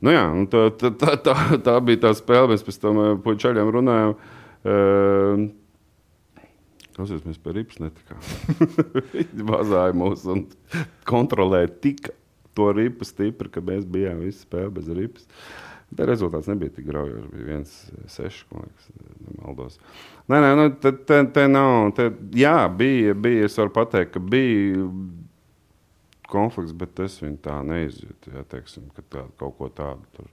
Nu jā, tā, tā, tā, tā, bija tā spēle, mēs pēc tam eh, puičaļiem runājām. Uh, Klausies, mēs pie ripas netikām. Viņi mazāja mūs un kontrolēja tik to ripu stipri, ka mēs bijām visi spēlē bez ripas. Tā rezultāts nebija tik graujošs. Bija viens, seši, man liekas, nemaldos. Nē, nē, nu, te, te, te nav. Te, jā, bija, bija. Es varu pateikt, ka bija konflikts, bet es viņu tā neizjūtu. Jā, teiksim, ka tā, kaut ko tādu tur.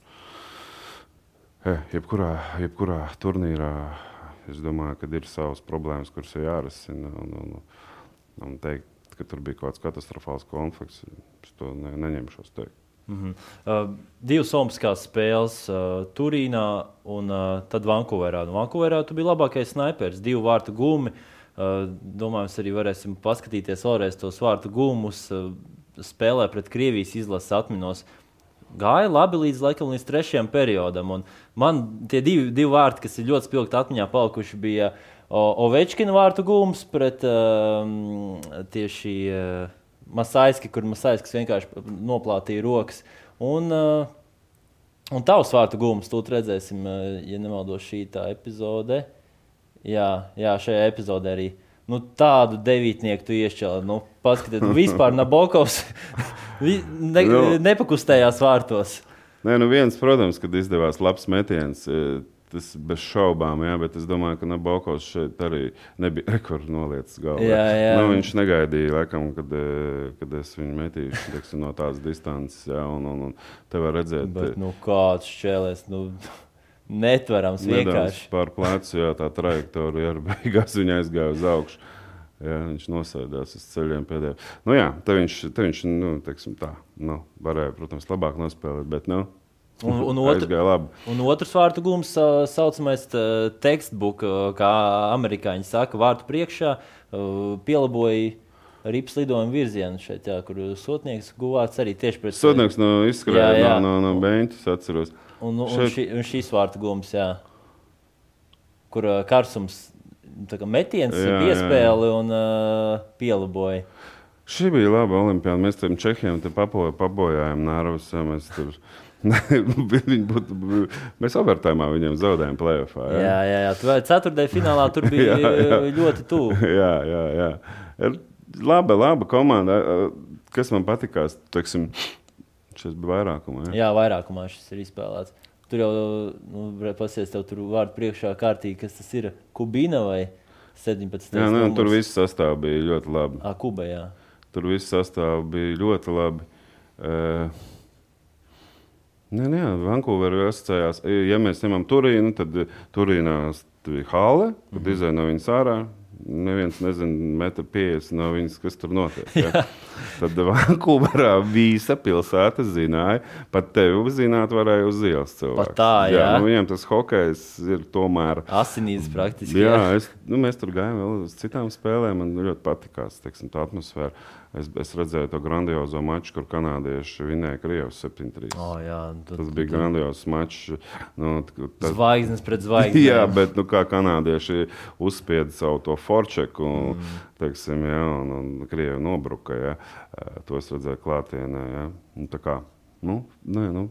Ja, jebkurā, jebkurā turnīrā es domāju, ka ir savas problēmas, kuras ir jārisina. Un, un, un teikt, ka tur bija kaut kāds katastrofāls konflikts, es to ne, neņemšos teikt. Mm -hmm. uh, divas Olimpiskās spēles uh, Turīnā un uh, tad Vankūverā. Nu, Vankūverā tu biji labākais sniperis, divu vārtu gumi. Uh, domāju, mēs arī varēsim paskatīties vēlreiz tos vārtu gumus. Uh, spēlē pret Krievijas izlases atminos. Gāja labi līdz, laikam, līdz trešajam periodam. Un man tie divi, divi vārti, kas ir ļoti spilgti atmiņā palikuši, bija Ovečkina vārtu gūms pret uh, tieši. Uh, Masaiski, kur Masaiskis vienkārši noplātīja rokas. Un, uh, un tavs vārtu gūmus, tu redzēsim, uh, ja nemaldos šī tā epizode. Jā, jā, šajā epizodē arī. Nu, tādu devītnieku tu iešķēli. Nu, Paskatieties, nu, vispār Nabokovs ne. Nu. nepakustējās vārtos. Nē, nu viens, protams, kad izdevās labs metiens. Uh, Tas bez šaubām, jā, bet es domāju, ka Nabokovs šeit arī nebija rekords noliecis galvā. Jā, jā. Nu, viņš negaidīja, laikam, kad, eh, kad es viņu metīšu teiksim, no tādas distances. Jā, un, un, un te var redzēt, bet, nu, kāds šķēlēs. Nu... Netverams vienkārši. Pār plecu, jā, tā trajektorija arī beigās viņa aizgāja uz augšu. Jā, viņš nosēdās uz ceļiem pēdējā. Nu, jā, te viņš, te viņš nu, teiksim, tā, nu, varēja, protams, labāk nospēlēt, bet nu, Un, un, otr, un otrs vārtu gūms, tā saucamais tekstbook, kā amerikāņi saka, vārtu priekšā pielaboja rips lidojumu virzienu šeit, jā, kur sotnieks guvāts arī tieši pret sotnieks no izskrēja no, no, no Beņķis, atceros. Un, un, šeit... ši, un šīs vārtu gūms, jā, kur karsums, tā kā metiens, jā, piespēli jā. un uh, pielaboja. Šī bija laba olimpiāda. Mēs tam čehiem te pabojājām nārvus. Mēs tur būtu, mēs overtājumā viņiem zaudējām plēsoņā. Jā, jā, jā. jā. Ceturtajā finālā tur bija jā, jā. ļoti tuvu. jā, jā, jā. Laba, laba komanda. Kas man patīkās, teiksim, šis bija vairākumā. Jā, jā vairākumā šis ir izspēlēts. Tur jau, nu, pasies, tev tur vārdu priekšā kārtīgi, kas tas ir. Kubīna vai 17. Jā, nu, tur viss sastāv bija ļoti labi. À, Kuba, jā. Tur viss sastāv bija ļoti labi. Uh, Nē, nē, Vankūverā asociējās. Ja mēs ņemam Turīnu, tad Turīnā bija hale, kad mm -hmm. izēja no viņas ārā. Neviens nezina, metru 50 no viņas, kas tur notiek. Ja? Tad Vankūverā visa pilsēta zināja, pat tevi uzzināt varēja uz ielas cilvēku. Tā, jā. Jā, nu, viņiem tas hokejs ir tomēr. Asinīs praktiski. Jā, jā. Es, nu, mēs tur gājām vēl uz citām spēlēm. Man ļoti patikās teiksim, tā atmosfēra. Es, es redzēju to grandiozo maču, kur kanādieši vinēja Krievijas 7-3. Oh, jā, tad, tas bija grandiozs mačs. Nu, tas... Zvaigznes pret zvaigznēm. jā, bet nu, kā kanādieši uzspieda savu to forčeku, mm. teiksim, jā, un, un Krievi nobruka. Jā. To es redzēju klātienē. Jā. Nu, tā kā, nu, nē, nu.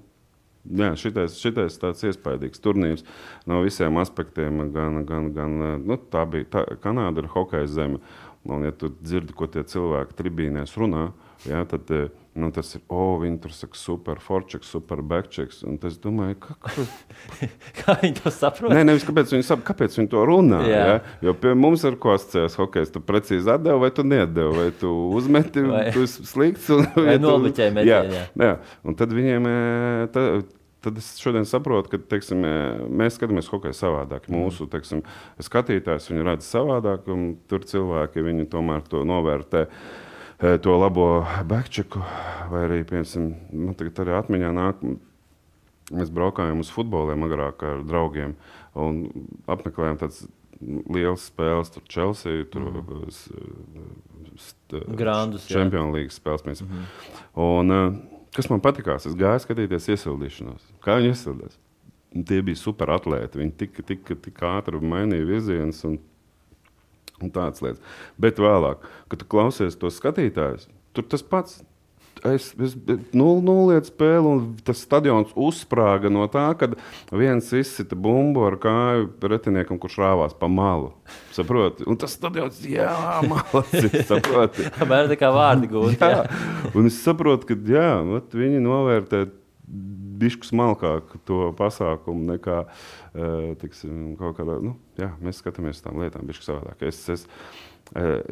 Jā, šitais, šitais tāds iespaidīgs turnīrs no visiem aspektiem. Gan, gan, gan, nu, tā bija tā, Kanāda ir hokeja zeme. Uh, Un, ja tu dzirdi, ko tie cilvēki tribīnēs runā, ja, tad eh, nu, tas ir, oh, viņi tur saka, super forčeks, super backchecks. Un es domāju, ka, ka... kā viņi to saprot? Nē, nevis kāpēc viņi, sap, kāpēc viņi to runā. Jā. Ja? Jo pie mums ir ko asociēts hokejs. Tu precīzi atdevi vai tu nedevi, vai tu uzmeti, vai tu slikts. Un, vai noliķēji metienu. Jā, jā. Un tad viņiem, eh, tā, tad es šodien saprotu, ka teiksim, mēs skatāmies kā savādāk. Mm. Mūsu teiksim, skatītājs viņu redz savādāk, un tur cilvēki viņu tomēr to novērtē. E, to labo backchecku, vai arī, piemēram, man tagad arī atmiņā nāk, mēs braukājām uz futboliem agrāk ar draugiem un apmeklējām tādas lielas spēles, tur Chelsea, tur mm. Grandus. Champions League spēles. Mm -hmm. Un, uh, Kas man patīkās, es gāju skatīties iesildīšanos. Kā viņi iesildījās? Tie bija super atlēti. Viņi tik, tik, tik ātri mainīja virzienus un, un tādas lietas. Bet vēlāk, kad tu klausies to skatītājus, tur tas pats. Es, es 0-0 spēle, un tas stadions uzsprāga no tā, ka viens izsita bumbu ar kāju pretiniekam, kurš rāvās pa malu. Saproti? Un tas stadions, jā, malacis, saproti. Apmēram tā kā vārdi gūti. jā. Un es saprotu, ka jā, viņi novērtē bišķi smalkāk to pasākumu nekā uh, tiksim, kaut kādā. Nu, jā, mēs skatāmies uz tām lietām, bišķi savādāk. Es, es, uh,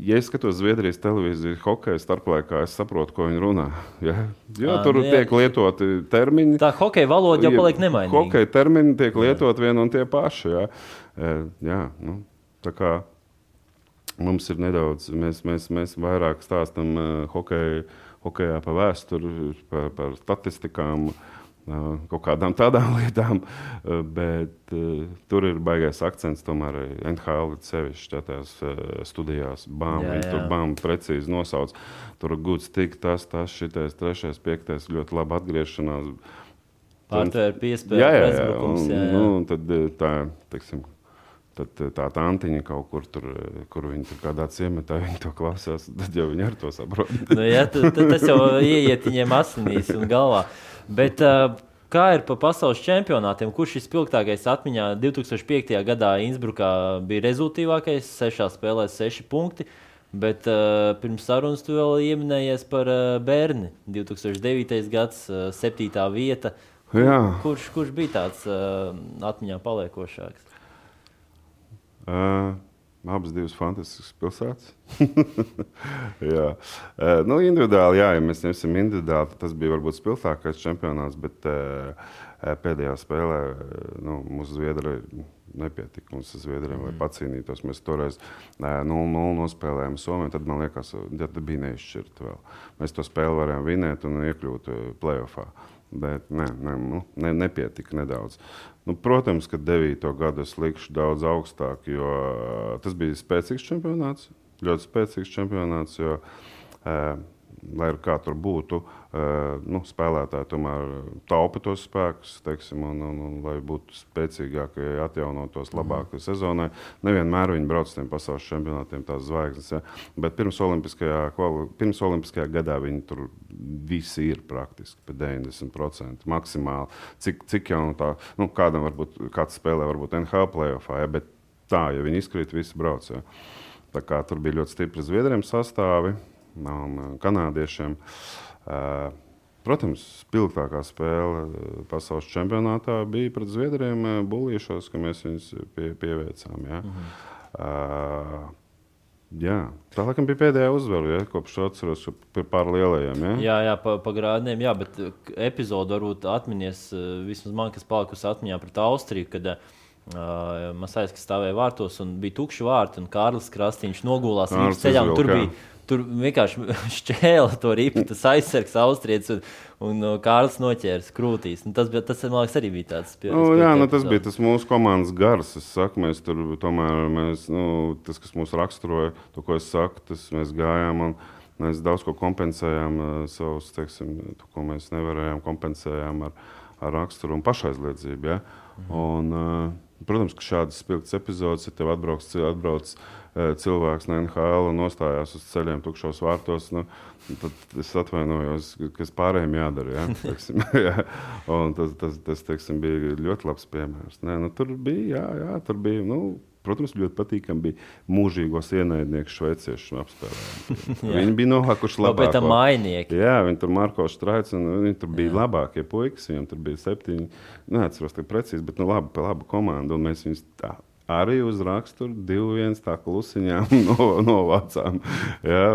ja es skatos Zviedrijas televīziju, hokeja starplaikā, es saprotu, ko viņi runā. Ja? Jo, Ā, tur nu jā. tiek lietoti termini. Tā hokeja valoda jau paliek nemainīga. Hokeja termini tiek lietot vien un tie paši. Jā, E, jā nu, tā kā mums ir nedaudz, mēs, mēs, mēs vairāk stāstām uh, hokeja, hokejā par vēsturi, par, par statistikām. Uh, kaut kādām tādām lietām, uh, bet uh, tur ir baigais akcents. Tomēr NHL sevišķi tajās uh, studijās. Bām, Jā, jā. tur bām precīzi nosauc. Tur ir gudrs, tik tas, tas, šitais, trešais, piektais, ļoti labi atgriešanās. Pārtvērt piespēju, Jā, jā, jā. Un, jā, jā. Nu, tad tā, teiksim, tad eh, tā tantiņa kaut kur tur, kur viņi tur kādā ciematā, to klausās, tad jau viņi ar to saprot. Nu, jā, tu, tu, tas jau ieiet viņiem asinīs un galvā. Bet, uh, kā ir pa pasaules čempionātiem? Kurš ir spilgtākais atmiņā? 2005. gadā Innsbrukā bija rezultātīvākais, sešās spēlēs, seši punkti. Bet uh, pirms sarunas tu vēl ieminējies par uh, bērnu. 2009. gads, uh, septītā vieta. Jā. Kurš, kurš bija tāds uh, atmiņā paliekošāks? Uh, abas divas fantastiskas pilsētas. jā, uh, nu, individuāli, jā, ja mēs ņemsim individuāli, tas bija varbūt spilgtākais čempionāts, bet uh, pēdējā spēlē nu, mūsu zviedri nepietika mums ar Zviedriem, mm. lai pacīnītos. Mēs toreiz 0-0 nospēlējām Somiju. Tad man liekas, ka tas bija neizšķirts vēl. Mēs to spēli varējām vinēt un iekļūt playoffā. Bet ne, ne, nu, ne, nepietika nedaudz. Nu, protams, ka 9. gadu es likšu daudz augstāk, jo eh, tas bija spēcīgs čempionāts. Ļoti spēcīgs čempionāts. Jo, eh, lai kā tur būtu, eh, nu, spēlētāji tomēr taupa tos spēkus, teiksim, un, un, un lai būtu spēcīgākie, atjaunotos labākai mm. sezonai. Nevienmēr viņi brauc uz tiem pasaules čempionātiem, tās zvaigznes. Ja? Bet pirms olimpiskajā, pirms olimpiskajā gadā viņi tur visi ir praktiski pa 90% maksimāli. Cik, cik jau tā, nu, kādam varbūt kāds spēlē, varbūt NHL playoffā, ja? bet tā, ja viņi izkrīt, visi brauc. Ja? Tā kā tur bija ļoti stipri zviedriem sastāvi un uh, kanādiešiem. Uh, Protams, spilgtākā spēle pasaules čempionātā bija pret Zviedriem Bulīšos, ka mēs viņus pie, pieveicām. Ja? Mhm. Uh, jā. Tā laikam bija pēdējā uzvara, ja? kopš to atceros pār lielajiem. Ja? Jā, jā pa, pa grādiem, jā, bet epizode varbūt atminies, vismaz man, kas palikusi atmiņā pret Austriju, kad uh, Masais, kas stāvēja vārtos un bija tukši vārti, un Kārlis Krastīņš nogulās ceļā, un tur bija. Tur vienkārši šķēla to ripu, tas aizsargs, austrietis, un, un uh, Kārlis noķēra krūtīs. Un tas, bija, tas man liekas, arī bija tāds pie- Nu, jā, nu, tas bija tas mūsu komandas gars. Es saku, mēs tur tomēr, mēs, nu, tas, kas mūs raksturoja, to, ko es saku, tas mēs gājām un mēs daudz ko kompensējām. eh, Savus, teiksim, to, ko mēs nevarējām, kompensējām ar, ar raksturu un pašaizliedzību. Ja? Mhm. Un, eh, protams, ka šādas spilgtas epizodes, ja tev atbrauc, atbrauc eh, cilvēks no NHL un nostājās uz ceļiem tukšos vārtos, nu, tad es atvainojos, ka- kas pārējiem jādara. Ja? Teiksim. Un tas, tas, tas teiksim, bija ļoti labs piemērs. Nē, nu, tur bija, jā, jā, tur bija. Nu, Protams, ļoti patīkami bija mūžīgos ienaidniekus šveiciešus apspēlēt. Viņi bija nohākuši labāk. mainieki. Jā, viņi tur Marko Strāts, un viņi tur bija Jā. labākie puikas. Viņam tur bija septiņi, neatceros tik precīzi, bet nu, labi, pa labu komandu. Un mēs viņus tā arī uz raksturu divu viens tā klusiņām no, novācām. Jā.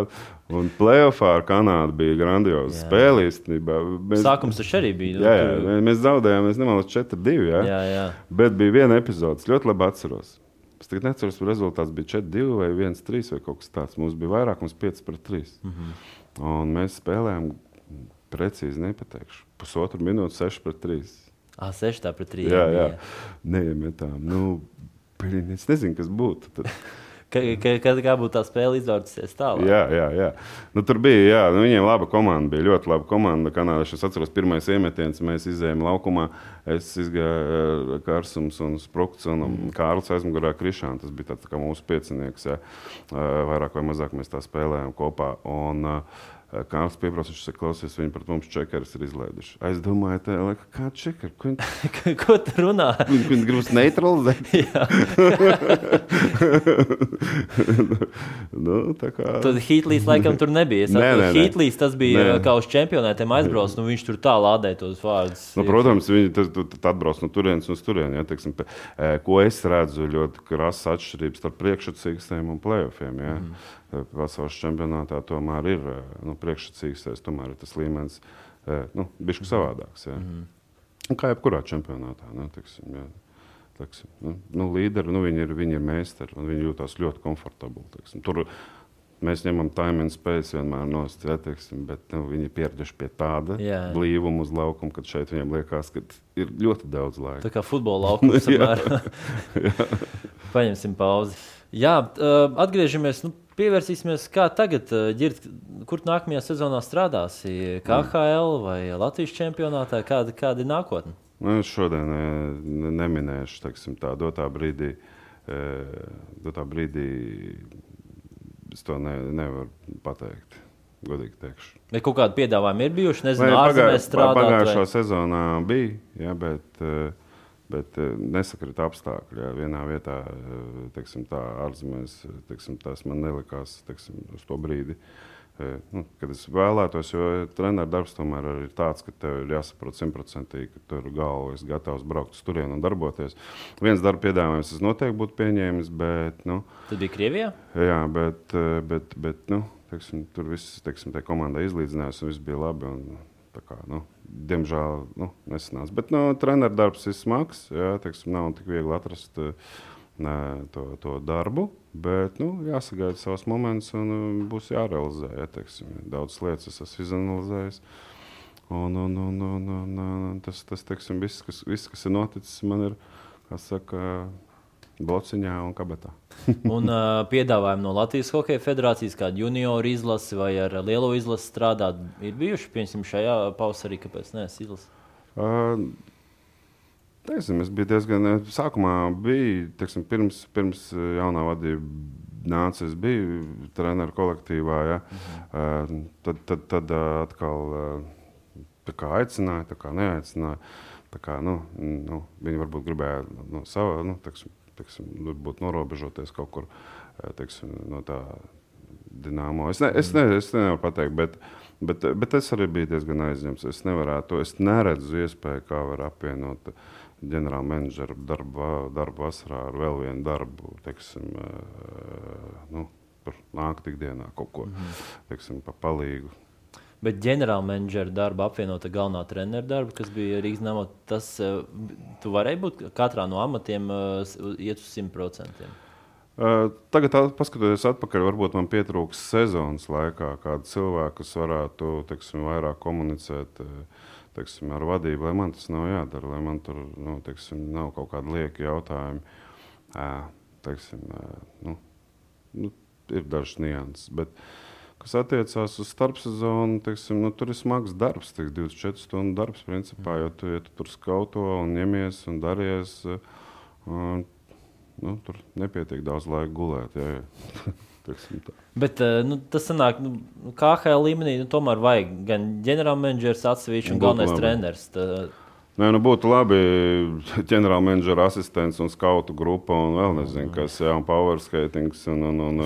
Un playoffā ar Kanādu bija grandioza Jā. spēle īstenībā. Mēs, Sākums taču arī bija. jā, jā, mē- mēs zaudējām, es nemanāšu 4-2. Jā. jā, jā. Bet bija viena epizode, ļoti labi atceros. Es tagad neceros, vai rezultāts bija 4-2 vai 1-3 vai kaut kas tāds. Mums bija vairāk, mums 5 pret 3. Mm. -hmm. Un mēs spēlējām precīzi, nepateikšu, pusotru minūti, 6 pret 3. Ah, 6 tā pret 3. Jā, jā. neiemetām. Nu, es nezinu, kas būtu. Tad. Ka, ka, ka, kā būtu tā spēle izvērtusies tālāk? Jā, jā, jā. Nu, tur bija, jā, nu, viņiem laba komanda, bija ļoti laba komanda. Kanādieši, es atceros, pirmais iemetiens, mēs izējām laukumā. Es izgāju Kārsums un Sprukts un mm. Kārlis aizmugurē Krišāns. Tas bija tāds tā kā mūsu piecinieks. Jā. Uh, Vairāk vai mazāk mēs tā spēlējām kopā. Un, uh, Kārlis pieprasa, viņš saka, klausies, viņi pret mums čekarus ir izlaiduši. Es domāju, tā ir kā čekari. Ko viņi, Ko tu runā? viņi, viņi grib neutralizēt? nu, kā. Tad Hitlīs laikam tur nebija. Es Nē, nē. Hitlīs tas bija Nē. nē. kā uz čempionātiem aizbraucis, nu viņš tur tā lādēja tos vārdus. Nu, protams, viņi tu- tu- atbrauc no turienes uz turieni. Ja, teiksim, pe- eh, ko es redzu, ļoti krasas atšķirības starp priekšsacīkstiem un plēsoņiem. Ja. Mm. Pasaules čempionātā tomēr ir eh, nu, priekšsacīkstais, tomēr ir tas līmenis eh, nu, bišķi savādāks. Ja. Mm. Kā jebkurā čempionātā. Ne, teiksim, ja. Teiksim, nu, nu, līderi, nu, viņi, ir, viņi ir meistari un viņi jūtas ļoti komfortabli. Teiksim. Tur mēs ņemam time and space vienmēr nost, ja, teiksim, bet nu, viņi ir pieraduši pie tāda Jā. blīvuma uz laukuma, kad šeit viņiem liekas, ka ir ļoti daudz laika. Tā kā futbola laukums samērā. Paņemsim pauzi. Jā, atgriežamies. Nu, Pievērsīsimies, kā tagad, uh, ģirt, kur nākamajā sezonā strādāsi. KHL vai Latvijas čempionātā? Kāda, kāda ir nākotne? Nu, es šodien eh, ne, neminēšu teiksim, tā dotā brīdī. eh, Dotā brīdī es to ne, nevaru pateikt. Godīgi teikšu. Vai kaut kādi piedāvājumi ir bijuši? Nezinu, Vai ārzemēs strādāt. Pagājušā Vai... sezonā bija, ja, bet, eh, bet eh, nesakrita apstākļi. Ja. Vienā vietā, eh, teiksim, tā ārzemēs, eh, teiksim, tas man nelikās teiksim, uz to brīdi. Nu, kad es vēlētos, jo treneru darbs tomēr ir tāds, ka tev ir jāsaprot simtprocentīgi, ka tur galva ir gatavs braukt uz turieni un darboties. Viens darba piedāvājums es noteikti būtu pieņēmis, bet nu, Tad bija Krievijā? Jā, bet, bet, bet nu, teiksim, tur viss teiksim, tai komandai izlīdzinājās, un viss bija labi. Un, tā kā, nu, diemžēl nu, nesanāca. Bet nu, treneru darbs ir smags. Jā, teiksim, nav tik viegli atrast eh, nē, to, to darbu. Bet nu, jāsagaida savs moments un uh, būs jārealizē. Jā, teiksim, daudz lietas es esmu izanalizējis. Un, un, un, un, un, un tas, tas teiksim, viss, kas, viss, kas ir noticis, man ir saka, blociņā un kabatā. Un uh, piedāvājumi no Latvijas Hokeja Federācijas, kāda junioru izlase vai ar lielo izlasi strādāt, ir bijuši. Piemēram, šajā pavasarī, kāpēc ne? es izlasu? Uh, Teiksim, es biju diezgan. Sākumā bija, teiksim, pirms, pirms jaunā vadība nāca, es biju treneru kolektīvā. Ja? Uh, tad, tad, tad atkal kā aicināja, tā kā neaicināja. Tā kā, nu, nu, viņi varbūt gribēja no sava, nu, teiksim, teiksim, varbūt norobežoties kaut kur eh, teiksim, no tā dīnāmo. Es, ne, es, ne, es nevaru pateikt, bet, bet, bet es arī biju diezgan aizņemts. Es nevarētu, es neredzu iespēju, kā var apvienot ģenerāla menedžera darbu, darbu vasarā ar vēl vienu darbu, teiksim, eh, nu, par nākamā dienā kaut ko teiksim, pa palīgu. Bet ģenerālmenedžera darba apvienota galvenā treneru darba, kas bija Rīgas namā, tas uh, tu varēji būt katrā no amatiem uh, s- iet uz 100%. Uh, Tagad, tā- paskatoties atpakaļ, varbūt man pietrūks sezonas laikā kādu cilvēku, kas varētu teiksim, vairāk komunicēt uh, teiksim, ar vadību, lai man tas nav jādara, lai man tur nu, teiksim, nav kaut kādi lieki jautājumi. Uh, Teiksim, uh, nu, nu, ir dažs nianses. Bet, kas attiecās uz starpsezonu, teiksim, nu, tur ir smags darbs, tiek 24 stundu darbs. Principā, jo tu, ja tu tur skauto un ņemies un daries. Uh, nu, tur nepietiek daudz laika gulēt. Jā, jā. Bet uh, nu, tas sanāk, nu, KHL līmenī nu, tomēr vajag gan ģenerālmenedžers atsevišķi un Būtu galvenais labi. treneris. Tā, Nē, nu būtu labi ģenerālmenedžera asistents un skautu grupa un vēl nezinu, kas ir power skating un, un, un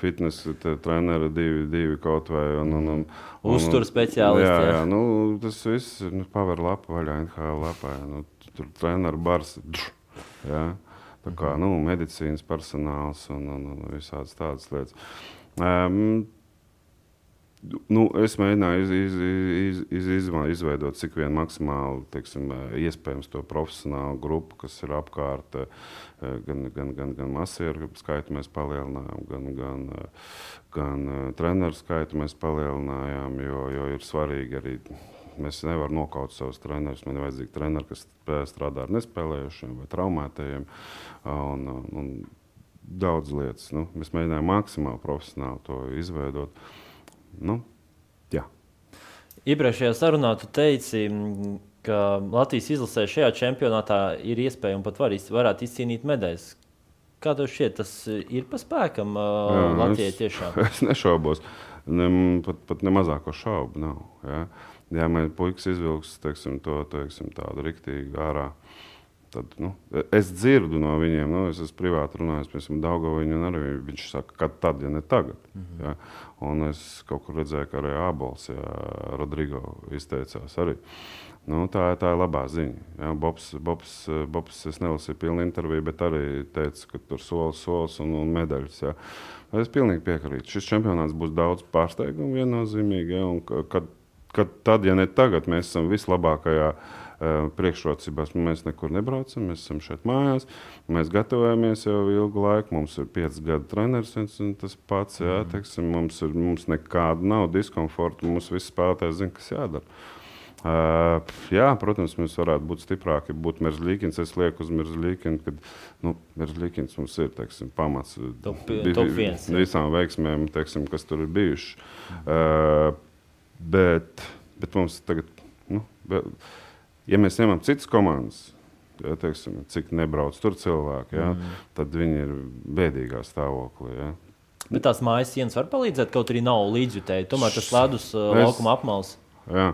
fitness te- treneri divi, divi kaut vai. Un, un, un, un, Uzturu speciālisti, Jā, jā. nu, tas viss nu, paver lapa vaļā, NHL lapā. Nu, tur treneru bars. dž, Jā. Tā kā nu, medicīnas personāls un, un, un visādas tādas lietas. Um, Nu, es mēģināju iz, iz, iz, iz, izma- izveidot cik vien maksimāli teiksim, eh, iespējams to profesionālu grupu, kas ir apkārt. eh, Gan, gan, gan, gan masieru skaitu mēs palielinājām, gan, gan, eh, gan treneru skaitu mēs palielinājām, jo, jo ir svarīgi arī. Mēs nevaram nokaut savus trenerus. Man ir vajadzīgi treneri, kas strādā ar nespēlējušiem vai traumētajiem. Un, un, un daudz lietas. Nu, mēs mēģinājām maksimāli profesionāli to izveidot. Nu, jā. Iepriekšējā sarunā tu teici, mm, ka Latvijas izlasē šajā čempionātā ir iespēja un pat var, varētu izcīnīt medaļas. Kā tev šķiet, tas ir pa spēkam uh, Jā, Latvijai es- tiešām? Es nešaubos. ne, pat, pat ne mazāko šaubu nav. Ja, ja mēs puikas izvilks teiksim, to teiksim, tādu riktīgu ārā. Tad, nu, es dzirdu no viņiem, nu, es esmu privāti runājis, piemēram, Dāngoviņu, un arī viņš saka, ka tad, ja ne tagad. Mm -hmm. ja? Un es kaut kur redzēju, ka arī Ābols, ja Rodrigo izteicās arī. Nu, tā, tā ir labā ziņa. Ja? Bobs, Bobs, Bobs, es nelasīju pilnu interviju, bet arī teica, ka tur solis, solis un, un medaļas. Ja? Es pilnīgi piekrītu. Šis čempionāts būs daudz pārsteigumu viennozīmīgi. Ja? Un, kad, kad tad, ja ne tagad, mēs esam vislabākajā priekšrocībās mēs nekur nebraucam, mēs esam šeit mājās. Mēs gatavojamies jau ilgu laiku. Mums ir pieci gadi treneris, un tas pats, jā, mhm. teiksim, mums, ir, mums nekāda nav diskomforta. Mums viss spēlētājs zina, kas jādara. Uh, jā, protams, mēs varētu būt stiprāki, ja būtu Merzlīkins. Es lieku uz Merzlīkinu, kad nu, Merzlīkins mums ir teiksim, pamats top, top viens, visām veiksmēm, teiksim, kas tur ir bijušas. Uh, bet, bet mums tagad. Nu, bet, ja mēs ņemam citas komandas, ja, teiksim, cik nebrauc tur cilvēki, ja, mm. tad viņi ir bēdīgā stāvoklī. Ja. Bet tās mājas sienas var palīdzēt, kaut arī nav līdzjutēji. Tomēr tas ledus uh, es, laukuma apmals. Jā.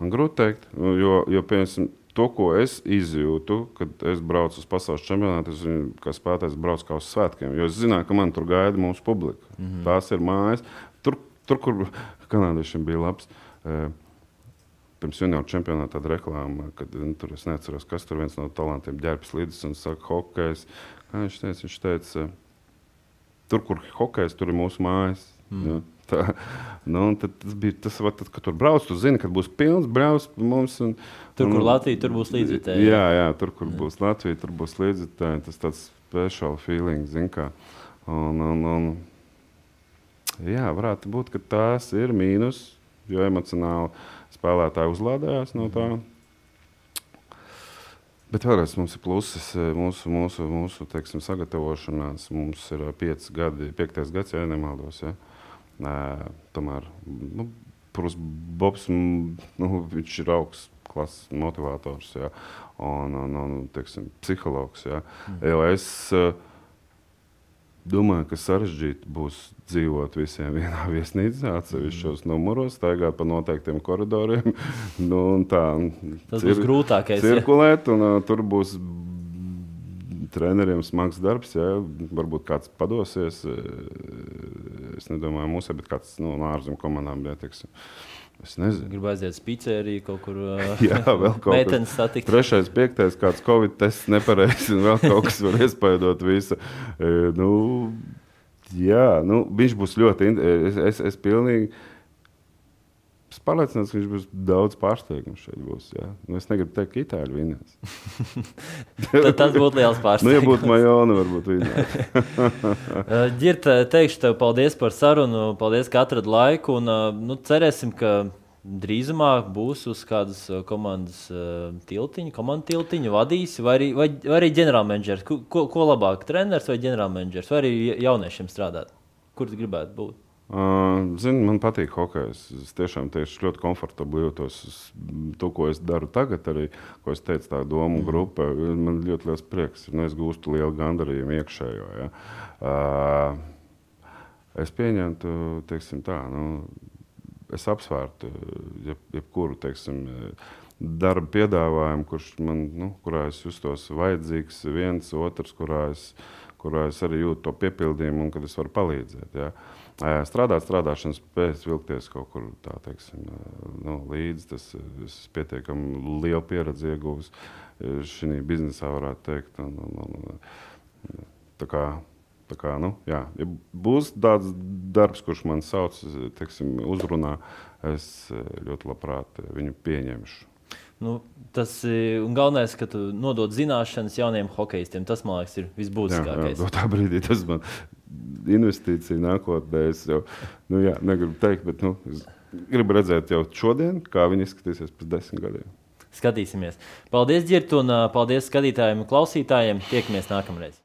Man grūti pateikt, jo, jo piemēram, to, ko es izjūtu, kad es braucu uz pasaules čempionātu, es viņu, kā spēlētājs braucu kā uz svētkiem. Jo es zināju, ka man tur gaida mūsu publika. Mm -hmm. Tās ir mājas. Tur, tur kur kanādiešiem bija labs. Uh, pirms junioru čempionāta tāda reklāma, kad nu, tur es neatceros, kas tur viens no talantiem ģērbs līdzi un saka, hokejs. Kā viņš teica? Viņš teica, tur, kur hokejs, tur ir mūsu mājas. Mm. Ja? Tā, nu, tas bija tas, va, tad, kad tur brauc, tu zini, ka būs pilns brauc mums. Un, tur, kur un, Latvija, tur būs līdzjutēji. Jā, jā, tur, kur jā. būs Latvija, tur būs līdzjutēji. Tas tāds special feeling, zin kā. Un, un, un, jā, varētu būt, ka tās ir mīnus, jo emocionāli spēlētāji uzlādējās no tā. Bet vēlreiz mums ir pluses mūsu, mūsu, mūsu teiksim, sagatavošanās. Mums ir pieci gadi, piektais gads, ja nemaldos. Ja? Nē, tomēr nu, Prus, Bobs nu, ir augsts klases motivators ja? un, un, un teiksim, psihologs. Ja? Mm. Jo es, Domāju, ka sarežģīti būs dzīvot visiem vienā viesnīcā, atsevišķos mm. numuros, staigāt pa noteiktiem koridoriem. nu, tā, Tas cir, būs grūtākais. Cirkulēt, ja? un uh, tur būs treneriem smags darbs. Ja? Varbūt kāds padosies. Es nedomāju, mūsu, bet kāds nu, no ārzemju komandām. Ja, teiksim. Es nezinu. Gribu aiziet uz pīcēriju, kaut kur vēl kaut meitenes satikt. Trešais, piektais, kāds covid tests nepareizs, un vēl kaut kas var iespaidot visu. E, nu, jā, nu, viņš būs ļoti, es, es, es pilnīgi Es pārliecināts, ka viņš būs daudz pārsteigumu šeit. Būs, ja? nu, es negribu teikt, ka itāļi vinnēs. tas būtu liels pārsteigums. nu, ja būtu Majona, varbūt vinnēs. Girta, teikšu tev paldies par sarunu, paldies, ka atradi laiku. Un, nu, cerēsim, ka drīzumā būs uz kādas komandas tiltiņa, komandas tiltiņa vadīs, vai arī, vai, vai arī ģenerālmenedžers. Ko, ko labāk, treneris vai ģenerālmenedžers, vai arī jauniešiem strādāt? Kur tu gribētu būt? Uh, Zinu, man patīk hokejs. Es tiešām tieši ļoti komfortabli jūtos. To, ko es daru tagad, arī ko es teicu, tā domu mm. grupa, man ļoti liels prieks. Nu, es gūstu lielu gandarījumu iekšējo. Ja. Uh, es pieņemtu, teiksim, tā, nu, es apsvērtu jeb, jebkuru teiksim, darba piedāvājumu, kurš man, nu, kurā es justos vajadzīgs, viens, otrs, kurā es, kurā es arī jūtu to piepildījumu un kad es varu palīdzēt. Ja. Strādāt, strādāšanas pēc vilkties kaut kur tā, teiksim, nu, līdzi. Tas ir pietiekami liela pieredze ieguvis šajā biznesā, varētu teikt. Un, un, un, tā kā, kā, nu, jā, ja būs tāds darbs, kurš man sauc, teiksim, uzrunā, es ļoti labprāt viņu pieņemšu. Nu, tas ir galvenais, ka tu nodod zināšanas jauniem hokeistiem. Tas, man liekas, ir visbūtiskākais. Jā, jā, tā brīdī tas man investīcija nākotnē. Es jau nu, jā, negribu teikt, bet nu, gribu redzēt jau šodien, kā viņi izskatīsies pēc desmit gadiem. Skatīsimies. Paldies, Girt, un paldies skatītājiem un klausītājiem. Tiekamies nākamreiz!